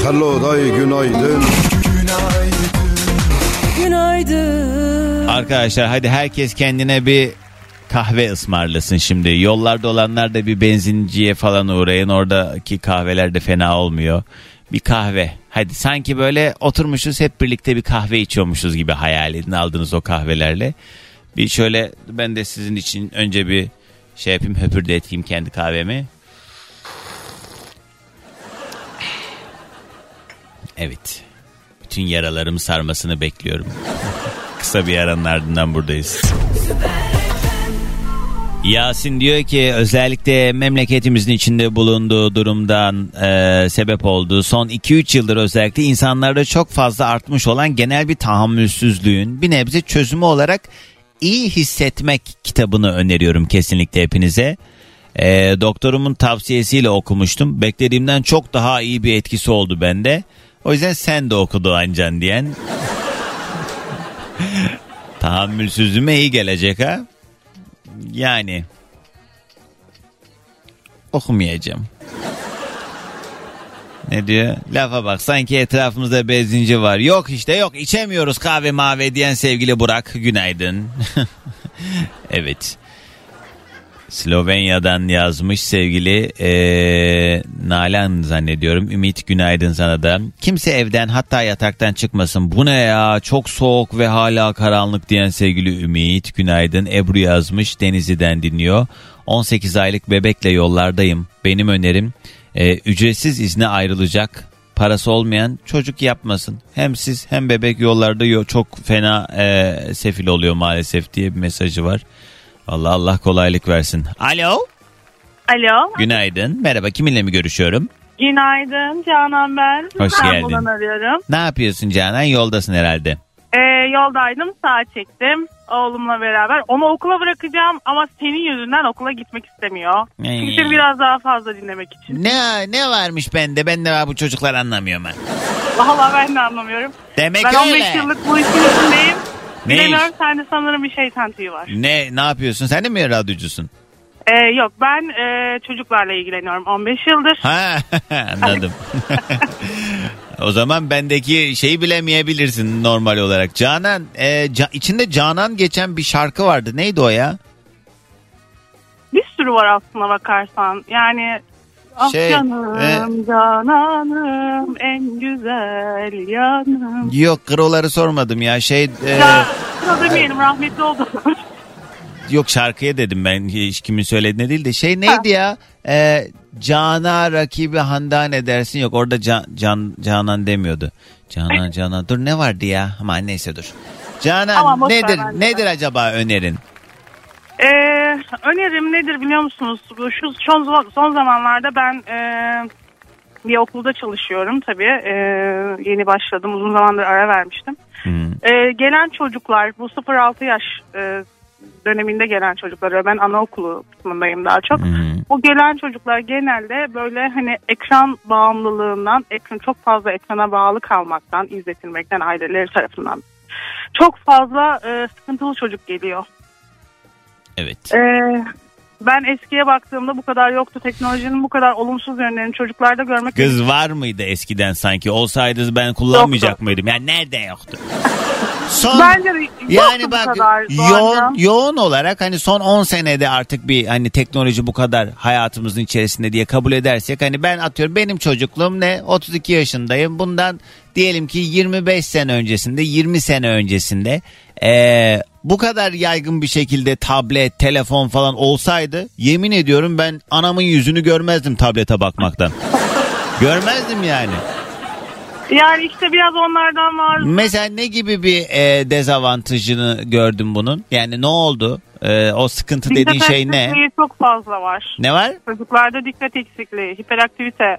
Hello day günaydın. Günaydın. Arkadaşlar hadi herkes kendine bir kahve ısmarlasın şimdi. Yollarda olanlar da bir benzinciye falan uğrayın. Oradaki kahveler de fena olmuyor. Bir kahve. Hadi sanki böyle oturmuşuz hep birlikte bir kahve içiyormuşuz gibi hayal edin aldığınız o kahvelerle. Bir şöyle ben de sizin için önce bir şey yapayım höpürdeteyim kendi kahvemi. Evet. Bütün yaralarımı sarmasını bekliyorum. Kısa bir aranın ardından buradayız. Yasin diyor ki özellikle memleketimizin içinde bulunduğu durumdan e, sebep olduğu son 2-3 yıldır özellikle insanlarda çok fazla artmış olan genel bir tahammülsüzlüğün bir nebze çözümü olarak iyi hissetmek kitabını öneriyorum kesinlikle hepinize. E, doktorumun tavsiyesiyle okumuştum. Beklediğimden çok daha iyi bir etkisi oldu bende. O yüzden sen de okudu Ancan diyen. Tahammülsüzlüğüme iyi gelecek ha. Yani okumayacağım. Ne diyor? Lafa bak sanki etrafımızda benzinci var. Yok işte yok içemiyoruz kahve mavi diyen sevgili Burak. Günaydın. [LAUGHS] evet. Slovenya'dan yazmış sevgili eee, Nalan zannediyorum. Ümit günaydın sana da. Kimse evden hatta yataktan çıkmasın. Bu ne ya çok soğuk ve hala karanlık diyen sevgili Ümit günaydın. Ebru yazmış Denizli'den dinliyor. 18 aylık bebekle yollardayım. Benim önerim eee, ücretsiz izne ayrılacak. Parası olmayan çocuk yapmasın. Hem siz hem bebek yollarda yo- çok fena eee, sefil oluyor maalesef diye bir mesajı var. Allah Allah kolaylık versin. Alo. Alo. Günaydın. Merhaba. Kiminle mi görüşüyorum? Günaydın Canan ben. Hoş geldin. arıyorum. Ne yapıyorsun Canan? Yoldasın herhalde. Ee, yoldaydım sağa çektim oğlumla beraber. Onu okula bırakacağım ama senin yüzünden okula gitmek istemiyor. Ee. Çünkü biraz daha fazla dinlemek için. Ne ne varmış bende? Ben de bu çocuklar anlamıyorum ben. Valla ben de anlamıyorum. Demek ben 15 öyle. yıllık bu işin içindeyim. Ne Bilemiyorum iş? sende sanırım bir şeytan tüyü var. Ne ne yapıyorsun? Sen de mi radyocusun? Ee, yok ben e, çocuklarla ilgileniyorum 15 yıldır. Ha [LAUGHS] anladım. [LAUGHS] o zaman bendeki şeyi bilemeyebilirsin normal olarak. Canan e, Ca- içinde Canan geçen bir şarkı vardı. Neydi o ya? Bir sürü var aslına bakarsan. Yani ah Şey, canım e- cananım en güzel yanım. Yok kroları sormadım ya. Şey e, Ya şuna demeyelim rahmetli oldu. [LAUGHS] yok şarkıya dedim ben hiç kimin söylediğine değil de şey neydi ya? Ee, Cana rakibi Handan edersin yok orada Can, Can Canan demiyordu. Canan [LAUGHS] Canan dur ne vardı ya? Aman neyse dur. Canan Tamam, nedir nedir acaba önerin? Ee, önerim nedir biliyor musunuz? Şu son, son zamanlarda ben e, bir okulda çalışıyorum tabii. E, yeni başladım. Uzun zamandır ara vermiştim. Hmm. E, gelen çocuklar bu 0-6 yaş e, döneminde gelen çocuklar. Ben anaokulu kısmındayım daha çok. Hmm. O gelen çocuklar genelde böyle hani ekran bağımlılığından, ekran çok fazla ekrana bağlı kalmaktan, izletilmekten aileleri tarafından çok fazla e, sıkıntılı çocuk geliyor. Evet. Ee, ben eskiye baktığımda bu kadar yoktu. Teknolojinin bu kadar olumsuz yönlerini çocuklarda görmek Kız var mıydı eskiden sanki? Olsaydı ben kullanmayacak Yoktu. mıydım? Yani nerede yoktu? [LAUGHS] Son Bence yani bu bak kadar yoğun yoğun olarak hani son 10 senede artık bir hani teknoloji bu kadar hayatımızın içerisinde diye kabul edersek hani ben atıyorum benim çocukluğum ne 32 yaşındayım bundan diyelim ki 25 sene öncesinde 20 sene öncesinde eee, bu kadar yaygın bir şekilde tablet telefon falan olsaydı yemin ediyorum ben anamın yüzünü görmezdim tablete bakmaktan. [LAUGHS] Görmezdim yani. Yani işte biraz onlardan var. Mesela ne gibi bir e, dezavantajını gördüm bunun? Yani ne oldu? E, o sıkıntı dediğin Dikkat şey ne? eksikliği çok fazla var. Ne var? Çocuklarda dikkat eksikliği, hiperaktivite.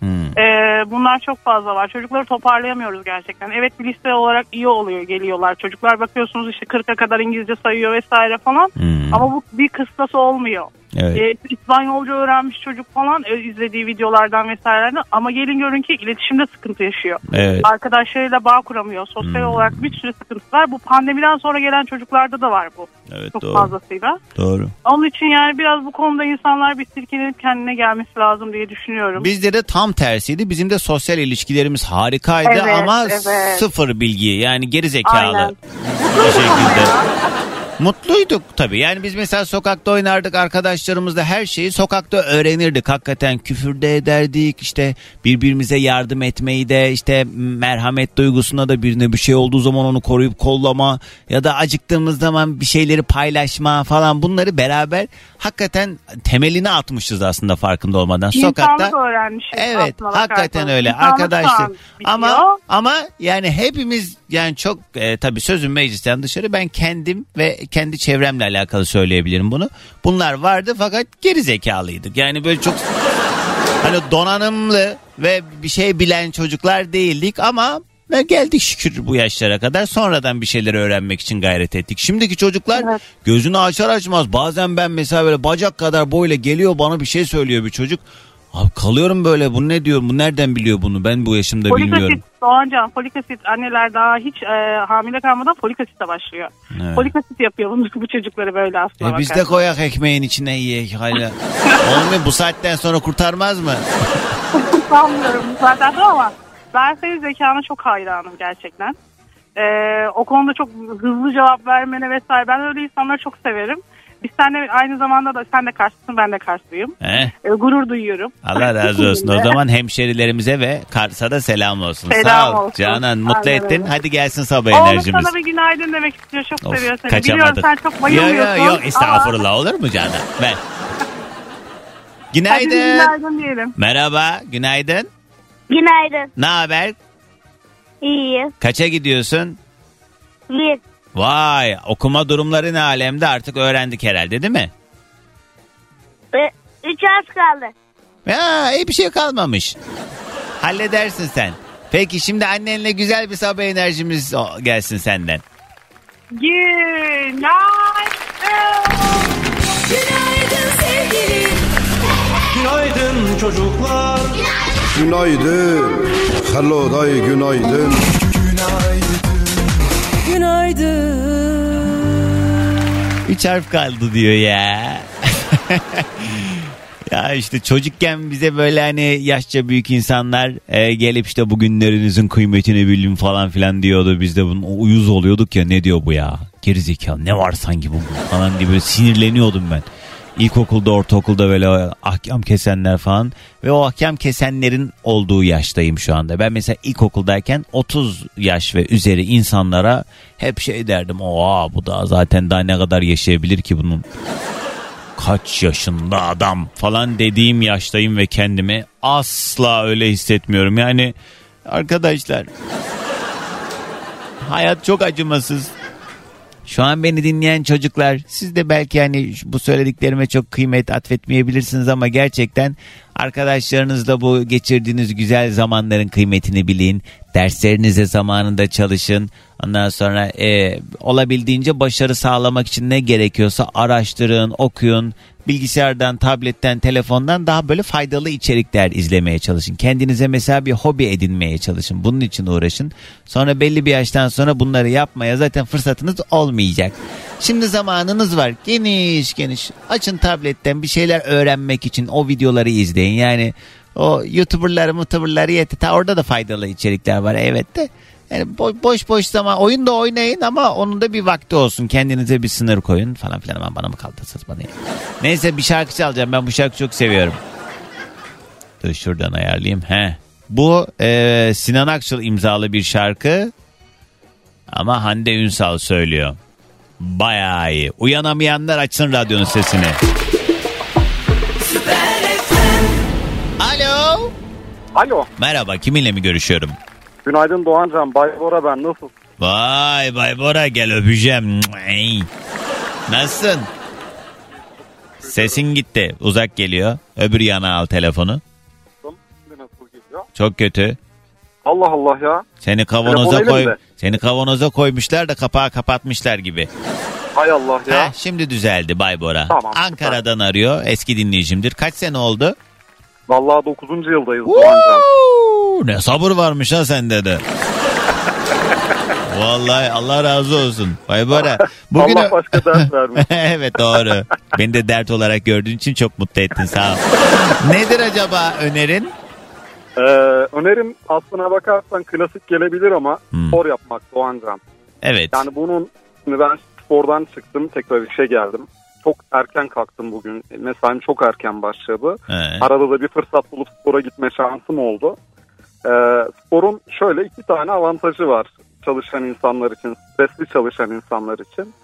Hmm. Ee, bunlar çok fazla var. Çocukları toparlayamıyoruz gerçekten. Evet bir liste olarak iyi oluyor geliyorlar. Çocuklar bakıyorsunuz işte 40'a kadar İngilizce sayıyor vesaire falan. Hmm. Ama bu bir kıstası olmuyor. Evet. Ee, İspanyolca öğrenmiş çocuk falan e, izlediği videolardan vesairelerden ama gelin görün ki iletişimde sıkıntı yaşıyor. Evet. Arkadaşlarıyla bağ kuramıyor. Sosyal Hmm. olarak bir sürü sıkıntı var. Bu pandemiden sonra gelen çocuklarda da var bu. Evet Çok doğru. fazlasıyla. Doğru. Onun için yani biraz bu konuda insanlar bir silkelenip kendine gelmesi lazım diye düşünüyorum. Bizde de tam tersiydi. Bizim de sosyal ilişkilerimiz harikaydı Evet, ama evet. sıfır bilgi. Yani geri zekalı. Aynen. Şekilde. [LAUGHS] Mutluyduk tabii. Yani biz mesela sokakta oynardık arkadaşlarımızla her şeyi sokakta öğrenirdik. Hakikaten küfürde ederdik işte birbirimize yardım etmeyi de işte merhamet duygusuna da birine bir şey olduğu zaman onu koruyup kollama ya da acıktığımız zaman bir şeyleri paylaşma falan bunları beraber hakikaten temelini atmışız aslında farkında olmadan. Sokakta İnsanlık öğrenmişiz. Evet hakikaten bakarsanız. öyle İnsanlık arkadaşlar. Ama ama yani hepimiz yani çok e, tabii sözüm meclisten dışarı ben kendim ve kendi çevremle alakalı söyleyebilirim bunu. Bunlar vardı fakat geri zekalıydık. Yani böyle çok hani donanımlı ve bir şey bilen çocuklar değildik ama ve geldik şükür bu yaşlara kadar sonradan bir şeyleri öğrenmek için gayret ettik. Şimdiki çocuklar Evet. gözünü açar açmaz bazen ben mesela böyle bacak kadar boyla geliyor bana bir şey söylüyor bir çocuk. Abi kalıyorum böyle bu ne diyor bu nereden biliyor bunu ben bu yaşımda Folik bilmiyorum. asit, Doğancan, folik asit anneler daha hiç e, hamile kalmadan folik asitle başlıyor. Evet. Folik asit yapıyor bunu, bu çocukları böyle aslında. E biz de koyak ekmeğin içine yiyek hala. Olmuyor bu saatten sonra kurtarmaz mı? [LAUGHS] Sanmıyorum zaten ama ben senin zekana çok hayranım gerçekten. E, o konuda çok hızlı cevap vermene vesaire. Ben öyle insanları çok severim. Biz seninle aynı zamanda da sen de Karslısın ben de Karslıyım. He? E, gurur duyuyorum. Allah [LAUGHS] razı olsun. O zaman hemşerilerimize ve Kars'a da selam olsun. Selam Sağ ol. olsun. Canan mutlu Aynen ettin. öyle. Hadi gelsin sabah Oğlum enerjimiz. sana bir günaydın demek istiyor. Çok Of, seviyor seni. Biliyorum kaçamadık. sen çok Yok bayılmıyorsun. yok yok ama- estağfurullah olur mu Canan? [LAUGHS] Hadi Günaydın. günaydın diyelim. Merhaba günaydın. Günaydın. Ne haber? İyi. Kaça gidiyorsun? Bir. Vay okuma durumları ne alemde artık öğrendik herhalde değil mi? Ve üç az kaldı. Ya iyi bir şey kalmamış. Halledersin sen. Peki şimdi annenle güzel bir sabah enerjimiz gelsin senden. Günaydın. Günaydın sevgilim. Günaydın çocuklar Günaydın. Hello day günaydın. Günaydın. Üç harf kaldı diyor ya. [LAUGHS] ya işte çocukken bize böyle hani yaşça büyük insanlar e, gelip işte bugünlerinizin kıymetini bilin falan filan diyordu. Biz de bunun uyuz oluyorduk ya ne diyor bu ya? Gerizekalı ne var sanki bu falan diye böyle sinirleniyordum ben. İlkokulda, ortaokulda böyle ahkam kesenler falan ve o ahkam kesenlerin olduğu yaştayım şu anda. Ben mesela ilkokuldayken 30 yaş ve üzeri insanlara hep şey derdim. Oha bu da zaten daha ne kadar yaşayabilir ki bunun kaç yaşında adam falan dediğim yaştayım ve kendimi asla öyle hissetmiyorum. Yani arkadaşlar hayat çok acımasız. Şu an beni dinleyen çocuklar siz de belki hani bu söylediklerime çok kıymet atfetmeyebilirsiniz ama gerçekten arkadaşlarınızla bu geçirdiğiniz güzel zamanların kıymetini bilin. Derslerinize zamanında çalışın. Ondan sonra e, olabildiğince başarı sağlamak için ne gerekiyorsa araştırın, okuyun. Bilgisayardan, tabletten, telefondan daha böyle faydalı içerikler izlemeye çalışın. Kendinize mesela bir hobi edinmeye çalışın. Bunun için uğraşın. Sonra belli bir yaştan sonra bunları yapmaya zaten fırsatınız olmayacak. Şimdi zamanınız var. Geniş geniş. Açın tabletten bir şeyler öğrenmek için o videoları izleyin. Yani o YouTuber'ları, mutuber'ları yeter. Ta orada da faydalı içerikler var evet de. Yani bo- boş boş zaman oyun da oynayın ama onun da bir vakti olsun. Kendinize bir sınır koyun falan filan. Aman bana mı kaldırsınız bana ya. Neyse bir şarkı çalacağım. Ben bu şarkıyı çok seviyorum. Dur şuradan ayarlayayım. He. Bu e, Sinan Akçıl imzalı bir şarkı. Ama Hande Ünsal söylüyor. Bayağı iyi. Uyanamayanlar açsın radyonun sesini. Alo. Alo. Merhaba kiminle mi görüşüyorum? Günaydın Doğancan. Bay Bora ben. Nasıl? Vay Bay Bora gel öpeceğim. Nasılsın? Sesin gitti. Uzak geliyor. Öbür yana al telefonu. Çok kötü. Allah Allah ya. Seni kavanoza Telefon koy. Seni kavanoza koymuşlar da kapağı kapatmışlar gibi. Hay Allah ya. Heh, şimdi düzeldi Bay Bora. Tamam, Ankara'dan arıyor. Eski dinleyicimdir. Kaç sene oldu? Vallahi 9. yıldayız Doğancan. Ne sabır varmış ha sende de. Vallahi Allah razı olsun. Bay Bora. [LAUGHS] Bugün Allah başka ders [LAUGHS] vermiş. evet doğru. Beni de dert olarak gördüğün için çok mutlu ettin sağ ol. Nedir acaba önerin? Ee, önerim aslına bakarsan klasik gelebilir ama Hmm. spor yapmak Doğancan. Evet. Yani bunun şimdi ben spordan çıktım tekrar işe geldim. Çok erken kalktım bugün. Mesaim çok erken başladı. He. Arada da bir fırsat bulup spora gitme şansım oldu. Ee, sporun şöyle iki tane avantajı var çalışan insanlar için, stresli çalışan insanlar için.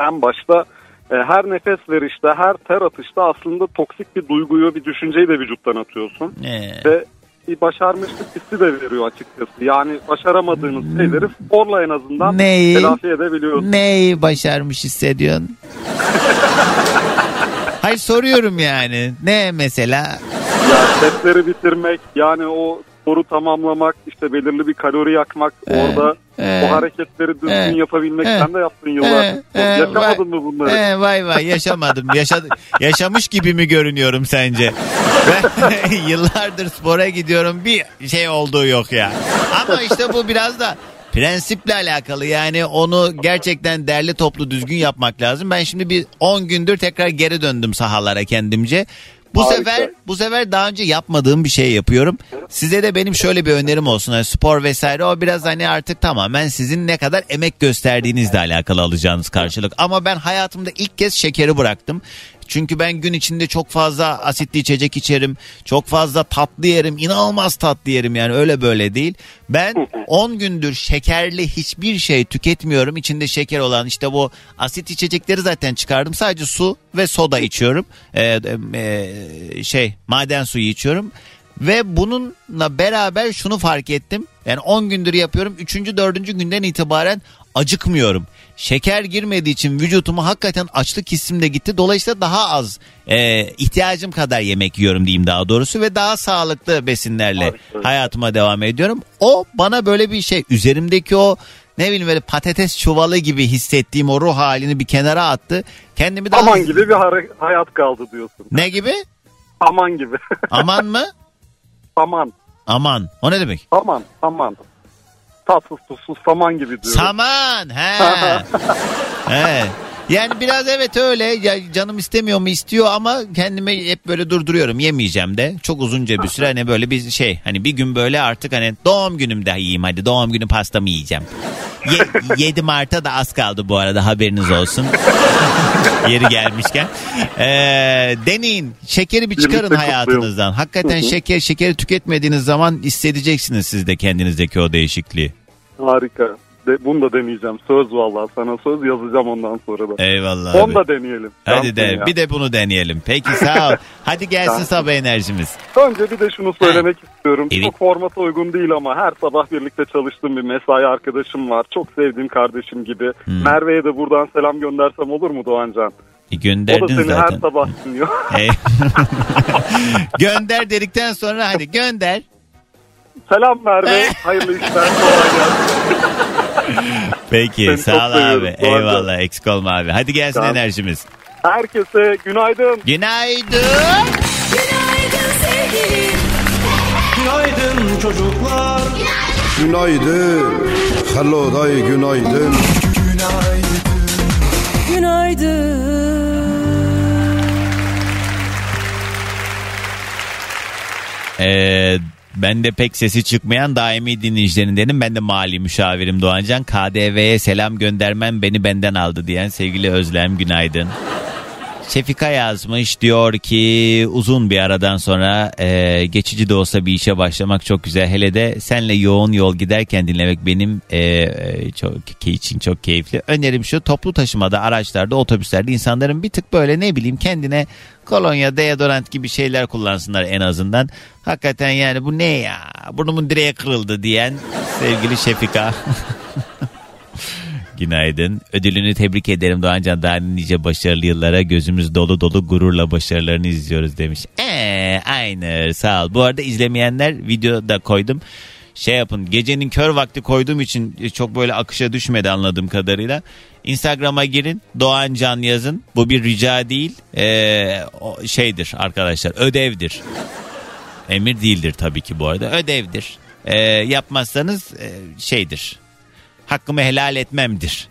En başta e, her nefes verişte, her ter atışta aslında toksik bir duyguyu, bir düşünceyi de vücuttan atıyorsun. Ee, Ve bir başarmışlık hissi de veriyor açıkçası. Yani başaramadığınız şeyleri sporla en azından Neyi? telafi edebiliyorsun. neyi başarmış hissediyorsun? [LAUGHS] Hayır soruyorum yani. Ne mesela? Ya setleri bitirmek, yani o sporu tamamlamak, işte belirli bir kalori yakmak, orada ee, o hareketleri düzgün ee, yapabilmek. ee, Sen de yaptın ee, spor. ee, Yaşamadın mı bunları? Ee, vay vay yaşamadım. Yaşa, yaşamış gibi mi görünüyorum sence? Ben [LAUGHS] yıllardır spora gidiyorum bir şey olduğu yok ya. Ama işte bu biraz da prensiple alakalı yani onu gerçekten derli toplu düzgün yapmak lazım. Ben şimdi bir 10 gündür tekrar geri döndüm sahalara kendimce. Bu Harika. sefer bu sefer daha önce yapmadığım bir şey yapıyorum. Size de benim şöyle bir önerim olsun. Hani spor vesaire o biraz hani artık tamamen sizin ne kadar emek gösterdiğinizle alakalı alacağınız karşılık. Ama ben hayatımda ilk kez şekeri bıraktım. Çünkü ben gün içinde çok fazla asitli içecek içerim. Çok fazla tatlı yerim. inanılmaz tatlı yerim yani öyle böyle değil. Ben [LAUGHS] 10 gündür şekerli hiçbir şey tüketmiyorum. İçinde şeker olan işte bu asit içecekleri zaten çıkardım. Sadece su ve soda içiyorum. Ee, e, şey maden suyu içiyorum. Ve bununla beraber şunu fark ettim. Yani 10 gündür yapıyorum. 3. 4. günden itibaren acıkmıyorum. Şeker girmediği için vücutuma hakikaten açlık hissim de gitti. Dolayısıyla daha az e, ihtiyacım kadar yemek yiyorum diyeyim daha doğrusu. Ve daha sağlıklı besinlerle Harika. hayatıma devam ediyorum. O bana böyle bir şey üzerimdeki o ne bileyim böyle patates çuvalı gibi hissettiğim o ruh halini bir kenara attı. Kendimi daha... Aman gibi bir hayat kaldı diyorsun. Ne gibi? Aman gibi. [LAUGHS] Aman mı? saman. Aman. O ne demek? Saman. Saman. Tatsız tuzsuz saman gibi diyorum. Saman. He. [LAUGHS] He. Yani biraz evet öyle ya canım istemiyor mu istiyor ama kendimi hep böyle durduruyorum yemeyeceğim de çok uzunca bir süre hani böyle bir şey hani bir gün böyle artık hani doğum günümde yiyeyim hadi doğum günü pastamı yiyeceğim. Ye, 7 Mart'a da az kaldı bu arada haberiniz olsun. [LAUGHS] Yeri gelmişken. Ee, deneyin. Şekeri bir çıkarın Birlikte hayatınızdan. Hakikaten Hı hı. şeker şekeri tüketmediğiniz zaman hissedeceksiniz siz de kendinizdeki o değişikliği. Harika. De, bunu da deneyeceğim. Söz vallahi sana söz yazacağım ondan sonra da. Eyvallah Onu abi. da deneyelim. Hadi de ya. bir de bunu deneyelim. Peki sağ ol. Hadi gelsin sabah enerjimiz. Önce bir de şunu söylemek istiyorum. Evet. Çok formata uygun değil ama her sabah birlikte çalıştığım bir mesai arkadaşım var. Çok sevdiğim kardeşim gibi. Hmm. Merve'ye de buradan selam göndersem olur mu Doğancan? E, O da gönderdin seni zaten. her sabah dinliyor. Ey- [LAUGHS] gönder dedikten sonra hadi gönder. Selam Merve. [LAUGHS] Hayırlı işler. Kolay gelsin. Peki Seni sağ ol abi. Eyvallah eksik olma abi. Hadi gelsin Tamam. enerjimiz. Herkese günaydın. Günaydın. Günaydın sevgilim. Günaydın çocuklar. Günaydın. Hello day günaydın. Günaydın. Ee, ben de pek sesi çıkmayan daimi dinleyicilerindenim. Ben de mali müşavirim Doğancan. KDV'ye selam göndermem beni benden aldı diyen sevgili Özlem günaydın. Şefika yazmış diyor ki uzun bir aradan sonra e, geçici de olsa bir işe başlamak çok güzel. Hele de senle yoğun yol giderken dinlemek benim e, e, çok için çok keyifli. Önerim şu toplu taşımada araçlarda otobüslerde insanların bir tık böyle ne bileyim kendine kolonya deodorant gibi şeyler kullansınlar en azından. Hakikaten yani bu ne ya burnumun direğe kırıldı diyen sevgili Şefika. [LAUGHS] Günaydın. Ödülünü tebrik ederim Doğancan. Daha nice başarılı yıllara gözümüz dolu dolu gururla başarılarını izliyoruz demiş. Eee aynı sağ ol. Bu arada izlemeyenler videoda koydum. Şey yapın gecenin kör vakti koyduğum için çok böyle akışa düşmedi anladığım kadarıyla. Instagram'a girin Doğan Can yazın. Bu bir rica değil. Ee, şeydir arkadaşlar ödevdir. Emir değildir tabii ki bu arada ödevdir. Ee, yapmazsanız e, şeydir hakkımı helal etmemdir.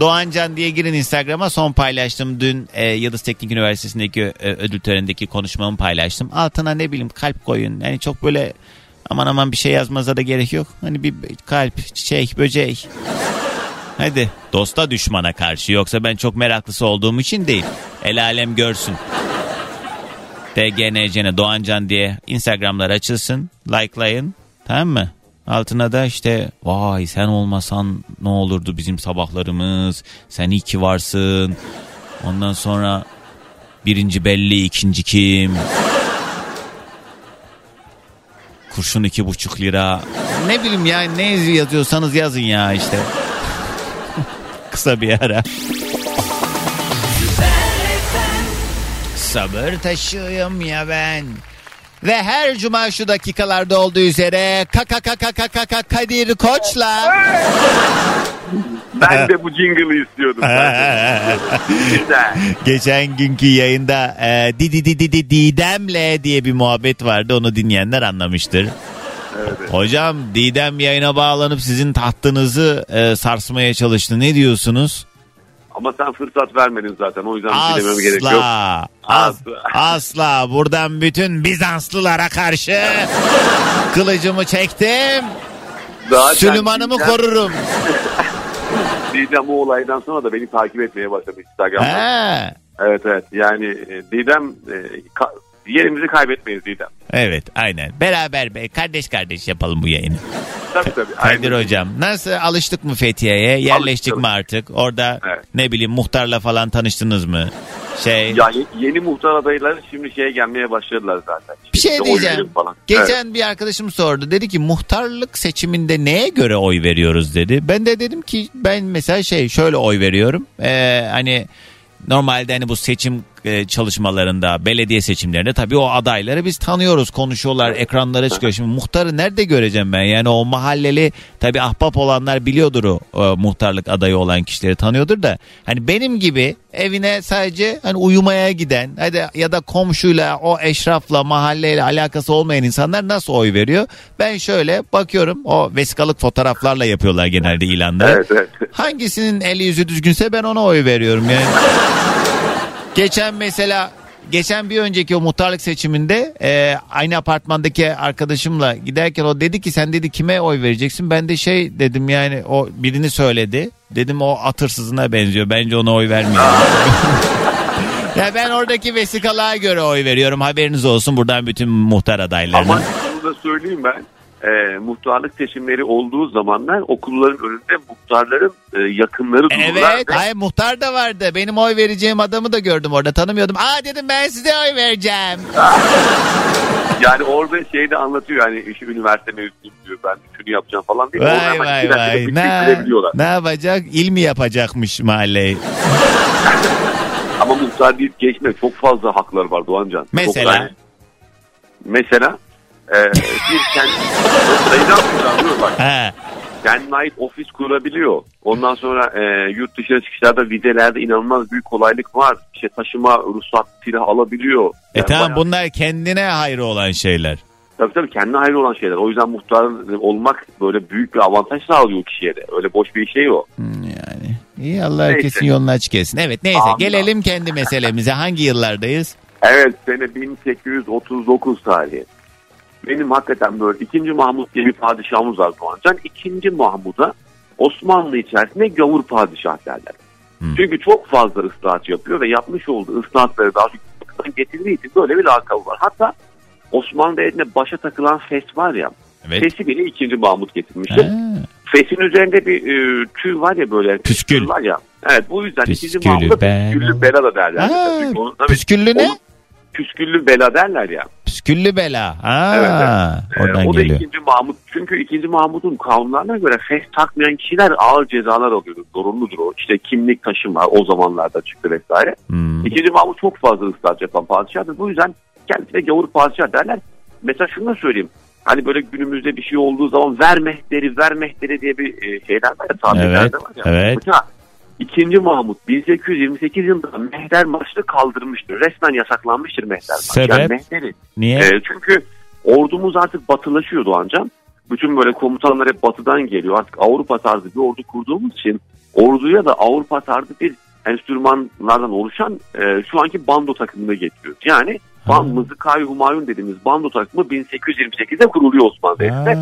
Doğancan diye girin Instagram'a son paylaştım dün e, Yıldız Teknik Üniversitesi'ndeki e, ödül törenindeki konuşmamı paylaştım. Altına ne bileyim kalp koyun. Yani çok böyle aman aman bir şey yazmanıza da gerek yok. Hani bir kalp, çiçek, böcek. Hadi dosta düşmana karşı yoksa ben çok meraklısı olduğum için değil. El alem görsün. TGNC'ne Doğancan diye Instagram'lar açılsın. Likelayın. Tamam mı? Altına da işte vay sen olmasan ne olurdu bizim sabahlarımız. Sen iyi ki varsın. Ondan sonra birinci belli ikinci kim? Kurşun iki buçuk lira. Ne bileyim ya ne yazıyorsanız yazın ya işte. Kısa bir ara. Sabır taşıyorum ya ben. Ve her cuma şu dakikalarda olduğu üzere kaka kaka kaka kaka Kadir Koç'la [LAUGHS] Ben de bu jingle'ı istiyordum. [LAUGHS] Güzel. geçen günkü yayında e, Didi Didi Didi Didem'le diye bir muhabbet vardı. Onu dinleyenler anlamıştır. Hocam Didem yayına bağlanıp sizin tahtınızı e, sarsmaya çalıştı. Ne diyorsunuz? Ama sen fırsat vermedin zaten. O yüzden şey dememe gerek yok. Asla. As, asla. Buradan bütün Bizanslılara karşı kılıcımı çektim. Zaten Süleyman'ımı Didem- korurum. [LAUGHS] Didem bu olaydan sonra da beni takip etmeye başladı Instagram'da. Evet evet. Yani e, Didem e, ka- yerimizi kaybetmeyiz Didem. Evet aynen. Beraber be kardeş kardeş yapalım bu yayını. Tabii tabii. Kadir hocam nasıl alıştık mı Fethiye'ye? Yerleştik mi artık? Orada Evet. ne bileyim muhtarla falan tanıştınız mı? Şey Ya ye- yeni muhtar adayları şimdi şeye gelmeye başladılar zaten. bir şey oy diyeceğim. verin Falan. Geçen Evet. bir arkadaşım sordu. Dedi ki muhtarlık seçiminde neye göre oy veriyoruz dedi. Ben de dedim ki ben mesela şey şöyle oy veriyorum. Ee, hani normalde hani bu seçim e, çalışmalarında belediye seçimlerinde tabii o adayları biz tanıyoruz konuşuyorlar ekranlara çıkıyor. Şimdi muhtarı nerede göreceğim ben yani o mahalleli tabii ahbap olanlar biliyordur o, o muhtarlık adayı olan kişileri tanıyordur da hani benim gibi evine sadece hani uyumaya giden hadi ya da komşuyla o eşrafla mahalleyle alakası olmayan insanlar nasıl oy veriyor? Ben şöyle bakıyorum o vesikalık fotoğraflarla yapıyorlar genelde ilanları. Evet evet. Hangisinin eli yüzü düzgünse ben ona oy veriyorum yani. [LAUGHS] Geçen mesela geçen bir önceki o muhtarlık seçiminde e, aynı apartmandaki arkadaşımla giderken o dedi ki sen dedi kime oy vereceksin? Ben de şey dedim yani o birini söyledi. Dedim o at hırsızına benziyor. Bence ona oy vermiyor. [LAUGHS] ya ben oradaki vesikalığa göre oy veriyorum. Haberiniz olsun buradan bütün muhtar adaylarına. Ama şunu da söyleyeyim ben. E, muhtarlık seçimleri olduğu zamanlar okulların önünde muhtarların e, yakınları dururlar. Evet, ve- hayır muhtar da vardı. Benim oy vereceğim adamı da gördüm orada. Tanımıyordum. Aa dedim ben size oy vereceğim. [LAUGHS] Yani orada şey de anlatıyor yani işi üniversite mezunuyum diyor ben şunu yapacağım falan diye. Oradan Vay hemen vay vay. Ne, bitirebiliyorlar. ne yapacak? İl mi yapacakmış mahalleyi? [LAUGHS] Ama muhtar deyip geçme çok fazla hakları var Doğancan. Çok Mesela? yani- mesela e, bir kendi sayıdan bak. He. Kendine ait ofis kurabiliyor. Ondan sonra e, yurt dışına çıkışlarda vizelerde inanılmaz büyük kolaylık var. İşte taşıma ruhsat silah alabiliyor. E Yani tamam bayağı- bunlar kendine hayrı olan şeyler. Tabii tabii kendine hayır olan şeyler. O yüzden muhtar olmak böyle büyük bir avantaj sağlıyor kişiye de. Öyle boş bir şey o. Yani. İyi Allah Neyse. herkesin yolunu açık etsin. Evet neyse Amin. gelelim kendi meselemize. Hangi yıllardayız? Evet sene 1839 tarihi. Benim hakikaten böyle 2. Mahmut diye bir padişahımız var Doğancan. 2. Mahmud'a Osmanlı içerisinde gavur padişah derler. Çünkü çok fazla ıslahat yapıyor ve yapmış olduğu ıslahatları daha çok getirdiği için böyle bir lakabı var. Hatta Osmanlı Devleti'nde başa takılan fes var ya. Evet. Fesi bile 2. Mahmut getirmiştir. Fesin üzerinde bir e, tüy var ya böyle. Püskül. Var ya. Evet bu yüzden 2. Püskülü Mahmut'a bela. püsküllü bela da derler. Ha, püsküllü ne? onu Püsküllü bela derler ya. Püsküllü bela. Ha, Evet, evet. Ee, oradan o da geliyor. ikinci Mahmut. Çünkü ikinci Mahmut'un kanunlarına göre fes takmayan kişiler ağır cezalar alıyordu. Zorunludur o. İşte kimlik taşıma o zamanlarda çıktı vesaire. Hmm. İkinci Mahmut çok fazla ıslah yapan padişahtır. Bu yüzden kendisine gavur padişah derler. Mesela şunu da söyleyeyim. Hani böyle günümüzde bir şey olduğu zaman ver mehteri ver mehteri diye bir e, şeyler var ya Evet, var ya. evet. Mesela İkinci Mahmut 1828 yılında mehter marşı kaldırmıştır. Resmen yasaklanmıştır mehter marşı. Sebep? Yani mehteri. Niye? E, çünkü ordumuz artık batılaşıyor Doğancan. Bütün böyle komutanlar hep batıdan geliyor. Artık Avrupa tarzı bir ordu kurduğumuz için orduya da Avrupa tarzı bir enstrümanlardan oluşan e, şu anki bando takımına getiriyoruz. Yani Ban Mızıkay Humayun dediğimiz bando takımı 1828'de kuruluyor Osmanlı Devleti'nde.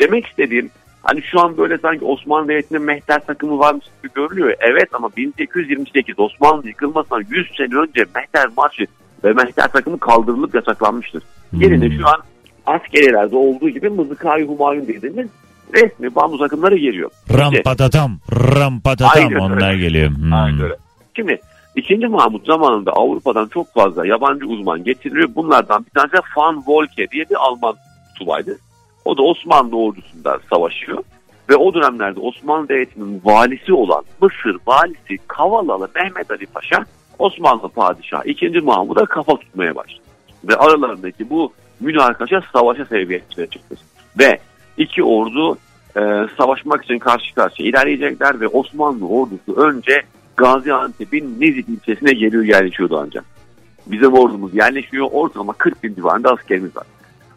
Demek istediğim hani şu an böyle sanki Osmanlı Devleti'nde mehter takımı varmış gibi görülüyor. Evet ama 1828 Osmanlı yıkılmasından 100 sene önce mehter marşı ve mehter takımı kaldırılıp yasaklanmıştır. Yerine şu an askerlerde olduğu gibi Mızıkay Humayun dediğimiz resmi bando takımları geliyor. Rampadatam, rampadatam Aynen öyle. onlar geliyor. Hmm. Aynen öyle. Şimdi 2. Mahmut zamanında Avrupa'dan çok fazla yabancı uzman getiriliyor. Bunlardan bir tanesi Van Volke diye bir Alman subaydı. O da Osmanlı ordusunda savaşıyor. Ve o dönemlerde Osmanlı Devleti'nin valisi olan Mısır valisi Kavalalı Mehmet Ali Paşa Osmanlı padişahı 2. Mahmud'a kafa tutmaya başladı. Ve aralarındaki bu münakaşa savaşa seviyesine çıktı. Ve iki ordu e, savaşmak için karşı karşıya ilerleyecekler ve Osmanlı ordusu önce Gaziantep'in Nizip ilçesine geliyor yerleşiyordu ancak. Bizim ordumuz yerleşiyor ortalama 40 bin civarında askerimiz var.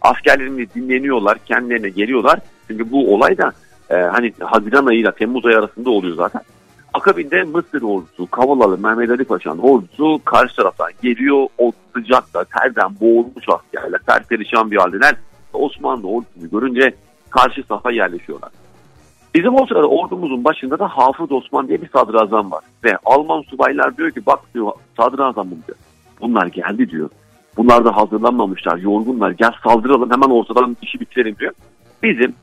Askerlerimiz dinleniyorlar kendilerine geliyorlar. Çünkü bu olay da e, hani Haziran ayıyla Temmuz ayı arasında oluyor zaten. Akabinde Mısır ordusu, Kavalalı Mehmet Ali Paşa'nın ordusu karşı taraftan geliyor. O sıcakta terden boğulmuş askerler, perperişan bir haldeler. Osmanlı ordusunu görünce karşı safa yerleşiyorlar. Bizim o sırada ordumuzun başında da Hafız Osman diye bir sadrazam var. Ve Alman subaylar diyor ki bak diyor sadrazamım diyor. Bunlar geldi diyor. Bunlar da hazırlanmamışlar, yorgunlar. Gel saldıralım hemen ortadan işi bitirelim diyor. Bizim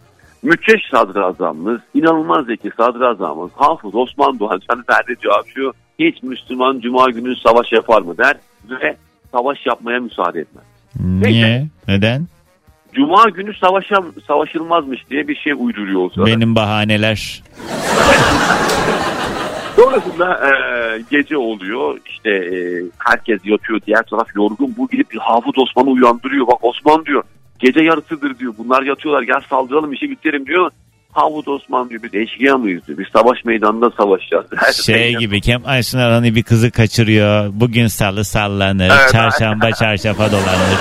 müthiş sadrazamımız, inanılmaz zeki sadrazamımız Hafız Osman Doğan verdiği cevap şu. Hiç Müslüman Cuma günü savaş yapar mı der ve savaş yapmaya müsaade etmez. Niye? Neden? Cuma günü savaşa, savaşılmazmış diye bir şey uyduruyor o sırada. Benim bahaneler. [LAUGHS] Sonrasında e, gece oluyor. İşte e, herkes yatıyor. Diğer taraf yorgun. Bu gidip Hafız Osman'ı uyandırıyor. Bak Osman diyor. Gece yarısıdır diyor. Bunlar yatıyorlar. Gel saldıralım işi bitirelim diyor. Hafız Osman diyor. Biz eşkıya mıyız diyor. Biz savaş meydanında savaşacağız. [LAUGHS] Her Şey gibi Kemal Sunal hani bir kızı kaçırıyor. Bugün salı sallanır. Evet. Çarşamba çarşafa dolanır.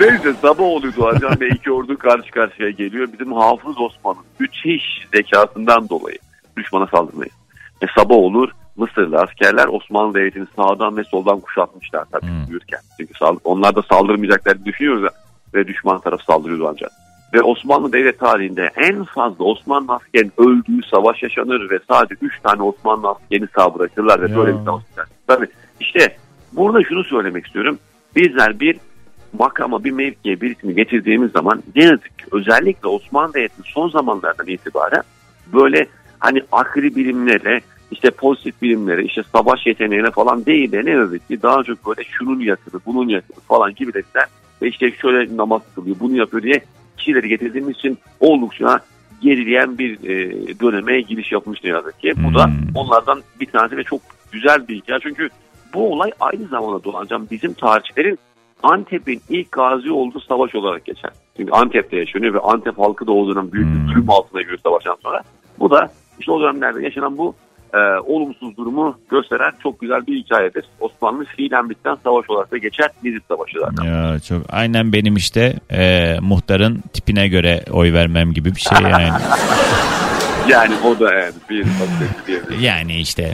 [LAUGHS] Neyse sabah oluyor Doğancan ve iki ordu karşı karşıya geliyor. Bizim Hafız Osman'ın müthiş zekasından dolayı düşmana saldırmayız. Ve sabah olur Mısırlı askerler Osmanlı Devleti'ni sağdan ve soldan kuşatmışlar tabii yürürken. Çünkü onlar da saldırmayacaklarını düşünüyoruz ve düşman taraf saldırıyor ancak. Ve Osmanlı Devlet tarihinde en fazla Osmanlı askerin öldüğü savaş yaşanır ve sadece 3 tane Osmanlı askerini sağ bırakırlar ve Ya. böyle bir savaş yaşanır. Tabii işte burada şunu söylemek istiyorum. Bizler bir makama bir mevkiye birisini getirdiğimiz zaman ne yazık ki özellikle Osmanlı Devleti'nin son zamanlardan itibaren böyle hani akli bilimlere işte pozitif bilimlere işte savaş yeteneğine falan değil de ne yazık ki daha çok böyle şunun yakını bunun yakını falan gibi dediler ve işte şöyle namaz kılıyor bunu yapıyor diye kişileri getirdiğimiz için oldukça gerileyen bir e, döneme giriş yapmış ne yazık ki. Bu da onlardan bir tanesi ve çok güzel bir hikaye. Çünkü bu olay aynı zamanda Doğancan bizim tarihçilerin Antep'in ilk gazi olduğu savaş olarak geçer. Çünkü Antep'te yaşanıyor ve Antep halkı da o dönem büyük bir zulüm altına giriyor savaştan sonra. Bu da işte o dönemlerde yaşanan bu e, olumsuz durumu gösteren çok güzel bir hikayedir. Osmanlı fiilen biten savaş olarak da geçer Nizip Savaşı zaten. Ya çok aynen benim işte e, muhtarın tipine göre oy vermem gibi bir şey yani. [LAUGHS] Yani o da yani bir bakış diyebiliriz. yani işte.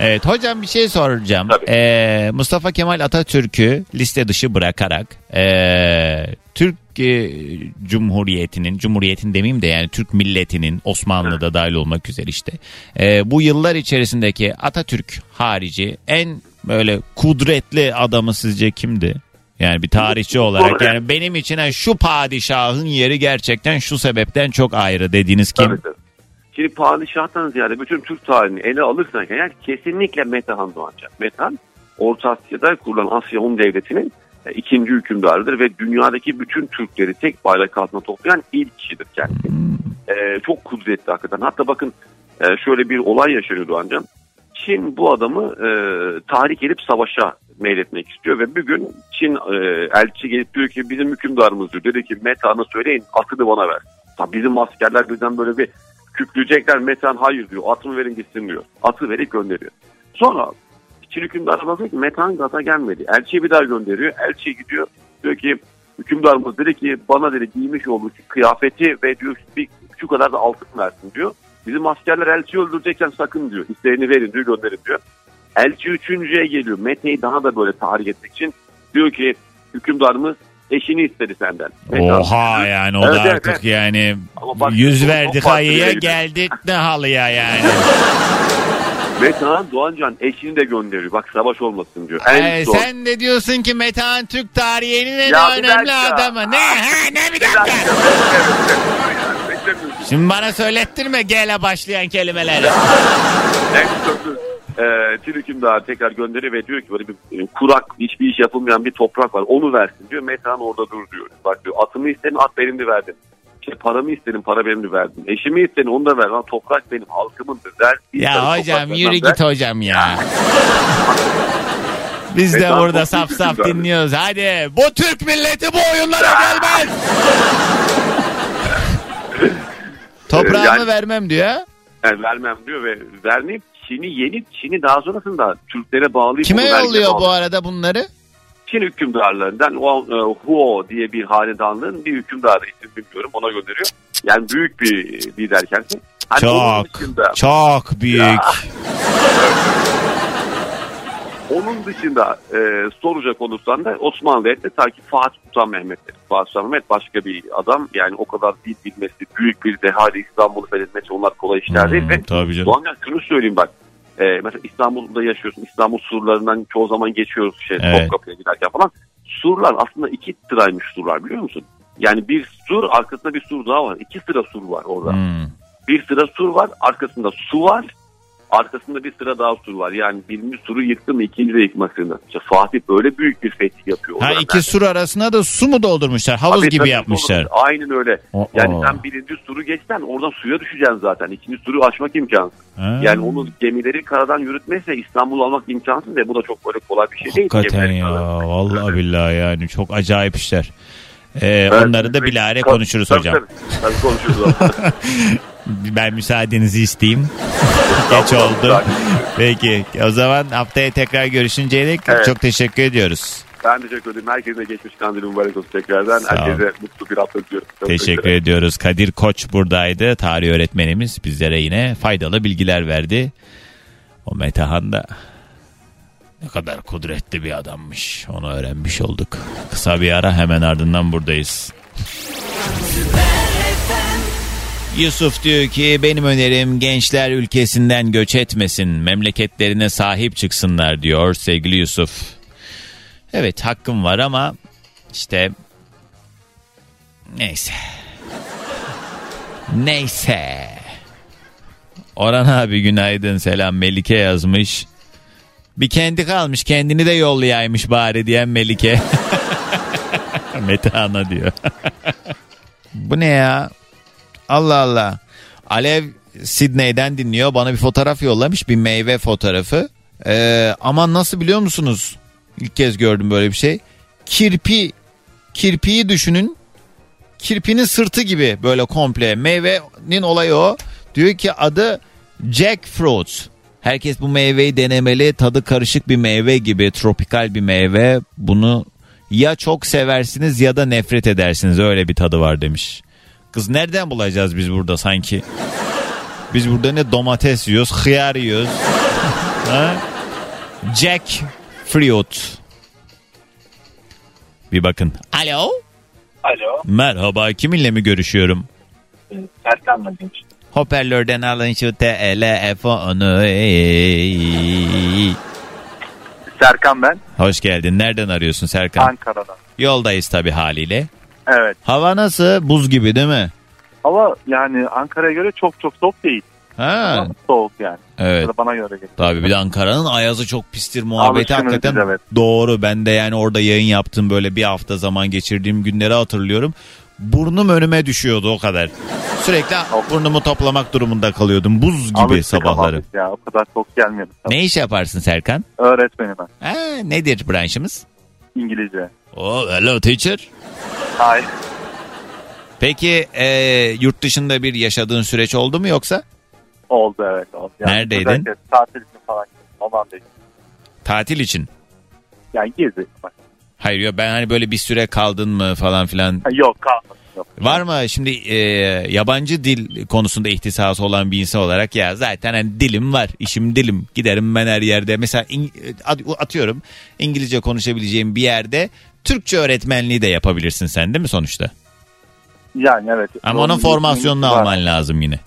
Evet hocam bir şey soracağım. E, Mustafa Kemal Atatürk'ü liste dışı bırakarak e, Türk e, Cumhuriyeti'nin, Cumhuriyetin demeyeyim de yani Türk milletinin Osmanlı'da dahil olmak üzere işte e, bu yıllar içerisindeki Atatürk harici en böyle kudretli adamı sizce kimdi? Yani bir tarihçi olarak yani benim için şu padişahın yeri gerçekten şu sebepten çok ayrı dediğiniz kim? Tabii, tabii. Şimdi padişahtan ziyade bütün Türk tarihini ele alırsan eğer kesinlikle Metehan Doğancan. Metehan Orta Asya'da kurulan Asya Hun Devleti'nin e, ikinci hükümdarıdır ve dünyadaki bütün Türkleri tek bayrak altına toplayan ilk kişidir kendisi. E, çok kudretli hakikaten. Hatta bakın e, şöyle bir olay yaşanıyor Doğancan. Çin bu adamı e, tahrik edip savaşa meyletmek istiyor ve bir gün Çin e, elçi gelip diyor ki bizim hükümdarımız diyor. Dedi ki Metehan'a söyleyin atını bana ver. Tabii bizim askerler birden böyle bir kükreyecekler Metehan hayır diyor atımı verin gitsin diyor. Atı verip gönderiyor. Sonra Çin hükümdarı bakıyor ki Metehan gaza gelmedi. Elçiyi bir daha gönderiyor. Elçi gidiyor diyor ki hükümdarımız dedi ki bana dedi giymiş olduğu kıyafeti ve diyor bir şu kadar da altın versin diyor. Bizim askerler elçiyi öldürecekken sakın diyor. İsteğini verin diyor gönderin diyor. Elçi üçüncüye geliyor. Mete'yi daha da böyle tahrik etmek için diyor ki hükümdarımız eşini istedi senden. Oha yani o Evet, da evet, artık evet. yani Ama bak, yüz verdik farklı ayıya bir yere geldik ne halıya yani. [LAUGHS] Metehan Doğancan eşini de gönderiyor. Bak savaş olmasın diyor. En Ee, son- sen de diyorsun ki Metehan Türk tarihinin en Ya bir önemli dakika. adamı. Ne? Ha, ne bir dakika. Şimdi bana söylettirme G'le başlayan kelimeleri. En son e, Çin hükümdarı tekrar gönderiyor ve diyor ki böyle bir e, kurak hiçbir iş yapılmayan bir toprak var onu versin diyor. Metehan orada dur diyor. Bak diyor atımı istedin at benimdi verdin. İşte paramı istedim para benimdi verdin. Eşimi istedin onu da ver. Lan toprak benim halkımındır. Tane Ya hocam yürü der. git hocam ya. [LAUGHS] Biz de Metehan burada çok saf saf dinliyoruz. Hadi bu Türk milleti bu oyunlara gelmez. [LAUGHS] Toprağımı Yani- vermem diyor. Yani vermem diyor ve vermeyip Çin'i yenip Çin'i daha sonrasında Türklere bağlayıp Kime yolluyor bu arada bunları? Çin hükümdarlarından o, e, Huo diye bir hanedanlığın bir hükümdarı isim bilmiyorum ona gönderiyor. Yani büyük bir lider kendisi. Hani Çok dışında, çok büyük. [LAUGHS] onun dışında e, soracak olursan da Osmanlı Devleti ta ki Fatih Sultan Mehmet'tir. Fatih Sultan Mehmet başka bir adam. Yani o kadar dil bilmesi, büyük bir dehali İstanbul'u fethetmesi onlar kolay işler değil. Ve Hmm, tabii canım. Doğancan şunu söyleyeyim bak. E, mesela İstanbul'da yaşıyorsun. İstanbul surlarından çoğu zaman geçiyoruz şey, Evet. Topkapı'ya giderken falan. Surlar aslında iki sıraymış surlar biliyor musun? Yani bir sur arkasında bir sur daha var. İki sıra sur var orada. Hmm. Bir sıra sur var arkasında su var. Arkasında bir sıra daha sur var. Yani birinci suru yıktı mı ikinci de zorunda. İşte Fatih böyle büyük bir fetih yapıyor. o Ha iki sur arasına da su mu doldurmuşlar? Havuz Tabii, gibi yapmışlar. olur. Aynen öyle. O- Yani o. sen birinci suru geçsen oradan suya düşeceksin zaten. İkinci suru aşmak imkansız. Ha. Yani onu gemileri karadan yürütmezse İstanbul'u almak imkansız ve bu da çok böyle kolay bir şey değil. Hakikaten ya vallahi billahi yani çok acayip işler. Ee, Evet. onları da Tabii, konuşuruz tabii, hocam. Tabii, tabii konuşuruz. [LAUGHS] Ben müsaadenizi isteyeyim. Geç oldu. Peki o zaman haftaya tekrar görüşünceye dek Evet. çok teşekkür ediyoruz. ben teşekkür ederim. Herkese geçmiş kandili mübarek olsun tekrardan. Sağ. Herkese mutlu bir hafta diliyorum. Çok Teşekkür ediyoruz. Kadir Koç buradaydı. Tarih öğretmenimiz bizlere yine faydalı bilgiler verdi. O Metehan da ne kadar kudretli bir adammış. Onu öğrenmiş olduk. Kısa bir ara hemen ardından buradayız. Ben Yusuf diyor ki benim önerim gençler ülkesinden göç etmesin. Memleketlerine sahip çıksınlar diyor sevgili Yusuf. Evet hakkım var ama işte neyse. [LAUGHS] Neyse. Orhan abi günaydın selam Melike yazmış. Bir kendi kalmış kendini de yollayaymış bari diyen Melike. [LAUGHS] Mete Ana diyor. [LAUGHS] Bu ne ya? Allah Allah. Alev Sidney'den dinliyor. Bana bir fotoğraf yollamış. Bir meyve fotoğrafı. Ee, aman nasıl biliyor musunuz? İlk kez gördüm böyle bir şey. Kirpi. Kirpiyi düşünün. Kirpinin sırtı gibi böyle komple. Meyvenin olayı o. Diyor ki adı jackfruit. Herkes bu meyveyi denemeli. Tadı karışık bir meyve gibi. Tropikal bir meyve. Bunu ya çok seversiniz ya da nefret edersiniz. Öyle bir tadı var demiş. Kız nereden bulacağız biz burada sanki? Biz burada ne domates yiyoruz, hıyar yiyoruz. [LAUGHS] ha? Jack Fruit. Bir bakın. Alo. Alo. Merhaba kiminle mi görüşüyorum? Serkan'la demiş. Hoparlörden alın şu telefonu. Serkan ben. Hoş geldin. Nereden arıyorsun Serkan? Ankara'dan. Yoldayız tabii haliyle. Evet. Hava nasıl? Buz gibi değil mi? Ama yani Ankara'ya göre çok çok soğuk değil. Ha. Ama soğuk yani. Evet. Ya Bana göre değil. Tabii bir de Ankara'nın ayazı çok pistir muhabbeti Alışkınız hakikaten biz, evet. doğru. Ben de yani orada yayın yaptım böyle bir hafta zaman geçirdiğim günleri hatırlıyorum. Burnum önüme düşüyordu o kadar. Sürekli [LAUGHS] burnumu toplamak durumunda kalıyordum. Buz gibi Alıştık sabahları. Ya o kadar soğuk gelmiyordu. Ne iş yaparsın Serkan? Öğretmenim ben. Ha, nedir branşımız? İngilizce. Oh, hello teacher. Hayır. Peki e, yurt dışında bir yaşadığın süreç oldu mu yoksa? Oldu evet. Oldu. Yani Neredeydin? özellikle Tatil için falan. Hollanda'ydım. Tatil için. Yani gezi. Hayır yok ben hani böyle bir süre kaldın mı falan filan. Ha, yok kalmadım. Var mı şimdi e, yabancı dil konusunda ihtisası olan bir insan olarak ya zaten hani dilim var işim dilim giderim ben her yerde mesela in- at- atıyorum İngilizce konuşabileceğim bir yerde Türkçe öğretmenliği de yapabilirsin sen değil mi sonuçta? Yani evet. Ama onun formasyonunu alman lazım yine.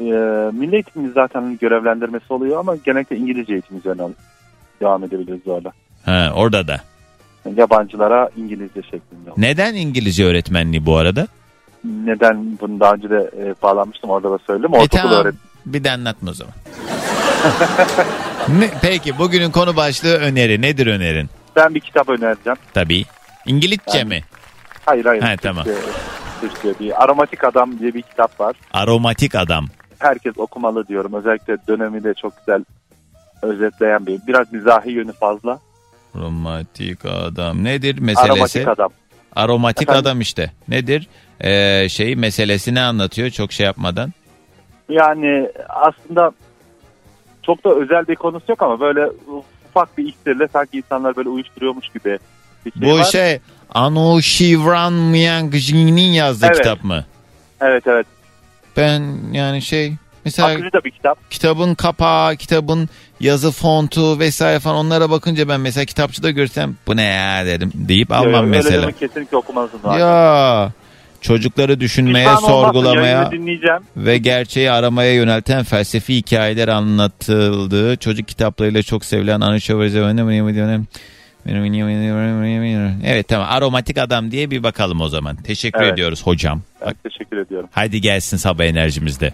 Ee, milli eğitimimiz zaten görevlendirmesi oluyor ama genellikle İngilizce eğitim üzerine devam edebiliriz orada. Ha, orada da. Yabancılara İngilizce şeklinde. Neden İngilizce öğretmenliği bu arada? Neden bunu daha önce de e, bağlanmıştım orada da söyledim. E Ortaokul tamam, öğret- bir de anlatma o zaman. [LAUGHS] Ne- Peki bugünün konu başlığı öneri. Nedir önerin? Ben bir kitap önereceğim. Tabii. İngilizce Yani- mi? Hayır hayır. He, Türkçe- tamam. Türkçe değil. Aromatik Adam diye bir kitap var. Aromatik adam. Herkes okumalı diyorum. Özellikle dönemi de çok güzel özetleyen bir. Biraz mizahi yönü fazla. Aromatik adam. Nedir meselesi? Aromatik Adam. Aromatik Efendim? adam işte. Nedir? Ee, şey meselesi ne anlatıyor çok şey yapmadan? Yani aslında çok da özel bir konusu yok ama böyle ufak bir iksirle sanki insanlar böyle uyuşturuyormuş gibi bir şey Bu var. şey Anu Shivran Myangji'nin yazdığı Evet. kitap mı? Evet evet. Ben yani şey mesela Akıcı da bir kitap. kitabın kapağı, kitabın yazı fontu vesaire falan onlara bakınca ben mesela kitapçıda görsem bu ne ya dedim deyip almam Öyle mesela. demek kesinlikle okumalısın. zaten. Ya çocukları düşünmeye, Pişman sorgulamaya ve gerçeği aramaya yönelten felsefi hikayeler anlatıldığı çocuk kitaplarıyla çok sevilen Anuşa Evet tamam aromatik adam diye bir bakalım o zaman. Teşekkür Evet. ediyoruz hocam. Ben teşekkür ediyorum. Haydi gelsin sabah enerjimizde.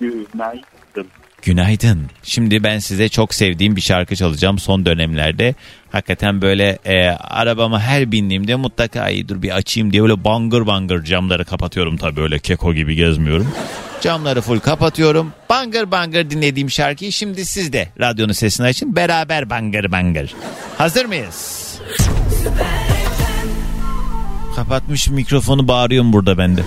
Günaydın. Günaydın. Şimdi ben size çok sevdiğim bir şarkı çalacağım son dönemlerde. Hakikaten böyle e, arabama her bindiğimde mutlaka "Ay, dur bir açayım diye böyle bangır bangır camları kapatıyorum tabii öyle keko gibi gezmiyorum. Camları full kapatıyorum. Bangır bangır dinlediğim şarkıyı şimdi siz de radyonun sesini açın. Beraber bangır bangır. Hazır mıyız? Kapatmış mikrofonu bağırıyorum burada bende.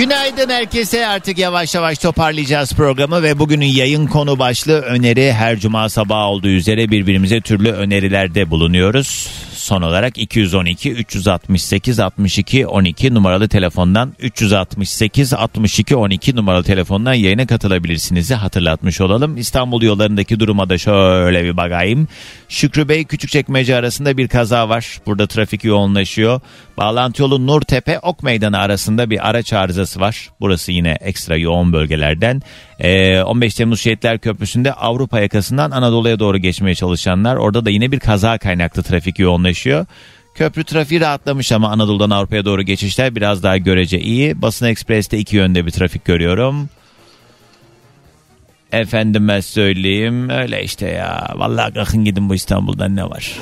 Günaydın herkese artık yavaş yavaş toparlayacağız programı ve bugünün yayın konu başlığı öneri her cuma sabahı olduğu üzere birbirimize türlü önerilerde bulunuyoruz. Son olarak 212 368 62 12 numaralı telefondan 368 62 12 numaralı telefondan yayına katılabilirsiniz hatırlatmış olalım. İstanbul yollarındaki duruma da şöyle bir bakayım. Şükrü Bey Küçükçekmece arasında bir kaza var. Burada trafik yoğunlaşıyor. Bağlantı yolu Nurtepe Ok Meydanı arasında bir araç arızası var. Burası yine ekstra yoğun bölgelerden. Ee, 15 Temmuz Şehitler Köprüsü'nde Avrupa yakasından Anadolu'ya doğru geçmeye çalışanlar. Orada da yine bir kaza kaynaklı trafik yoğunlaşıyor. Köprü trafiği rahatlamış ama Anadolu'dan Avrupa'ya doğru geçişler biraz daha görece iyi. Basın Ekspres'te iki yönde bir trafik görüyorum. Efendime söyleyeyim öyle işte ya. Vallahi kalkın gidin bu İstanbul'dan ne var.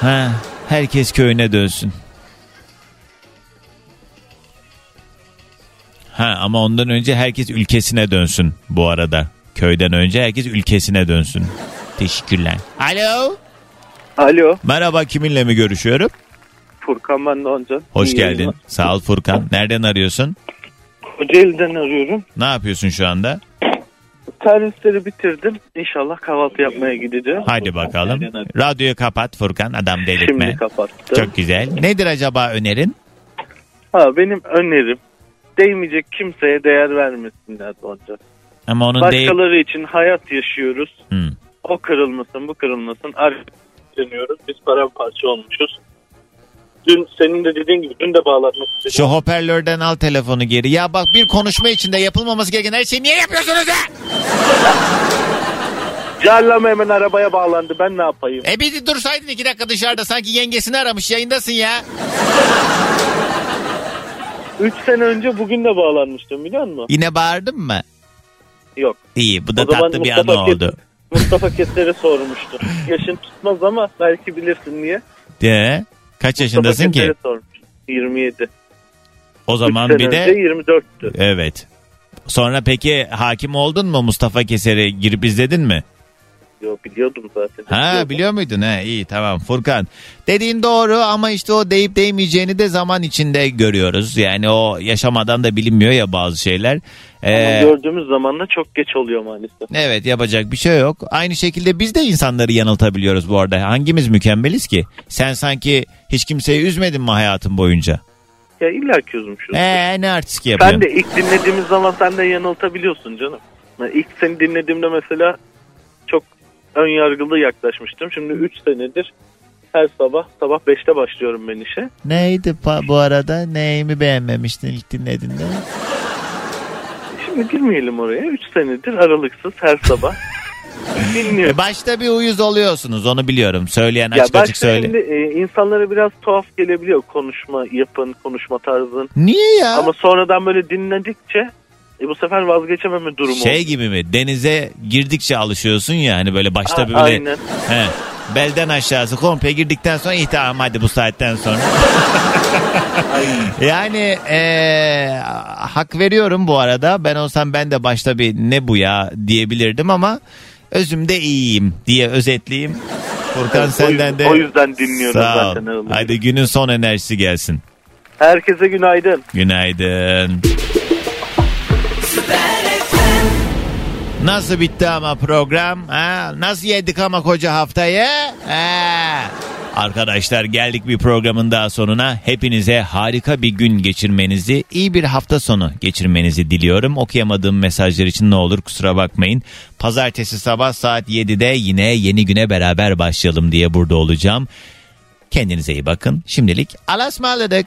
Ha, herkes köyüne dönsün. Ha ama ondan önce herkes ülkesine dönsün bu arada. Köyden önce herkes ülkesine dönsün. Teşekkürler. Alo. Alo. Merhaba kiminle mi görüşüyorum? Furkan ben de Oncan. Hoş İyi geldin. yayınlar. Sağ ol Furkan. Nereden arıyorsun? Kocaeli'den arıyorum. Ne yapıyorsun şu anda? Servisleri bitirdim. İnşallah kahvaltı yapmaya gideceğim. Hadi bakalım. Radyoyu kapat Furkan adam delirtme. Şimdi kapattım. Çok güzel. Nedir acaba önerin? Ha, benim önerim değmeyecek kimseye değer vermesinler Oncan. Ama onun değil. Başkaları için hayat yaşıyoruz. Hmm. O kırılmasın bu kırılmasın. Dönüyoruz. Biz paramparça olmuşuz. Dün senin de dediğin gibi dün de bağlatmak istedim. Şu hoparlörden al telefonu geri. Ya bak bir konuşma içinde yapılmaması gereken her şeyi niye yapıyorsunuz ya? [LAUGHS] Carlama hemen arabaya bağlandı. Ben ne yapayım? E bir dursaydın iki dakika dışarıda sanki yengesini aramış yayındasın ya. [LAUGHS] 3 sene önce bugün de bağlanmıştım biliyor musun? Yine bağırdın mı? Yok. İyi bu da O tatlı bir Mustafa Kes- oldu. Mustafa Keser'e sormuştum. Yaşın tutmaz ama belki bilirsin niye. De, kaç yaşındasın Mustafa ki? Keser'e sormuştum. 27. O zaman bir de önce 24'tü. evet. Sonra peki hakim oldun mu Mustafa Keser'e girip izledin mi? Yo biliyordum zaten. Ha Biliyordum. biliyor muydun? Ha iyi tamam Furkan. Dediğin doğru ama işte o deyip değmeyeceğini de zaman içinde görüyoruz. Yani o yaşamadan da bilinmiyor ya bazı şeyler. Ama Ee, gördüğümüz zaman da çok geç oluyor maalesef. Evet yapacak bir şey yok. Aynı şekilde biz de insanları yanıltabiliyoruz bu arada. Hangimiz mükemmeliz ki? Sen sanki hiç kimseyi üzmedin mi hayatın boyunca? Ya illa ki üzmüşüz. Eee ne artistik yapıyorsun? Sen de ilk dinlediğimiz zaman sen de yanıltabiliyorsun canım. Ben ilk seni dinlediğimde mesela ön yargılı yaklaşmıştım. Şimdi 3 senedir her sabah sabah 5'te başlıyorum ben işe. Neydi bu arada? Neyimi beğenmemiştin ilk dinlediğinde? Şimdi girmeyelim oraya. 3 senedir aralıksız her sabah [LAUGHS] dinliyorum. Başta bir uyuz oluyorsunuz onu biliyorum. Söyleyen Ya açık başta açık söyle. şimdi e, insanlara biraz tuhaf gelebiliyor konuşma yapın, konuşma tarzın. Niye ya? Ama sonradan böyle dinledikçe e, bu sefer vazgeçememe durumu Şey oldu. gibi mi? Denize girdikçe alışıyorsun ya hani böyle başta A- böyle aynen. he, belden aşağısı komple girdikten sonra iyi tamam hadi bu saatten sonra. [LAUGHS] yani eee, hak veriyorum bu arada. Ben olsam ben de başta bir ne bu ya diyebilirdim ama özümde iyiyim diye özetleyeyim. Furkan Evet, o senden yüzden- de o yüzden dinliyorum Sağ ol. zaten. Hadi günün son enerjisi gelsin. Herkese günaydın. Günaydın. Nasıl bitti ama program? Ha? Nasıl yedik ama koca haftayı? Ha? Arkadaşlar geldik bir programın daha sonuna. Hepinize harika bir gün geçirmenizi, iyi bir hafta sonu geçirmenizi diliyorum. Okuyamadığım mesajlar için ne olur kusura bakmayın. Pazartesi sabah saat 7'de yine yeni güne beraber başlayalım diye burada olacağım. Kendinize iyi bakın. Şimdilik alasmaladık.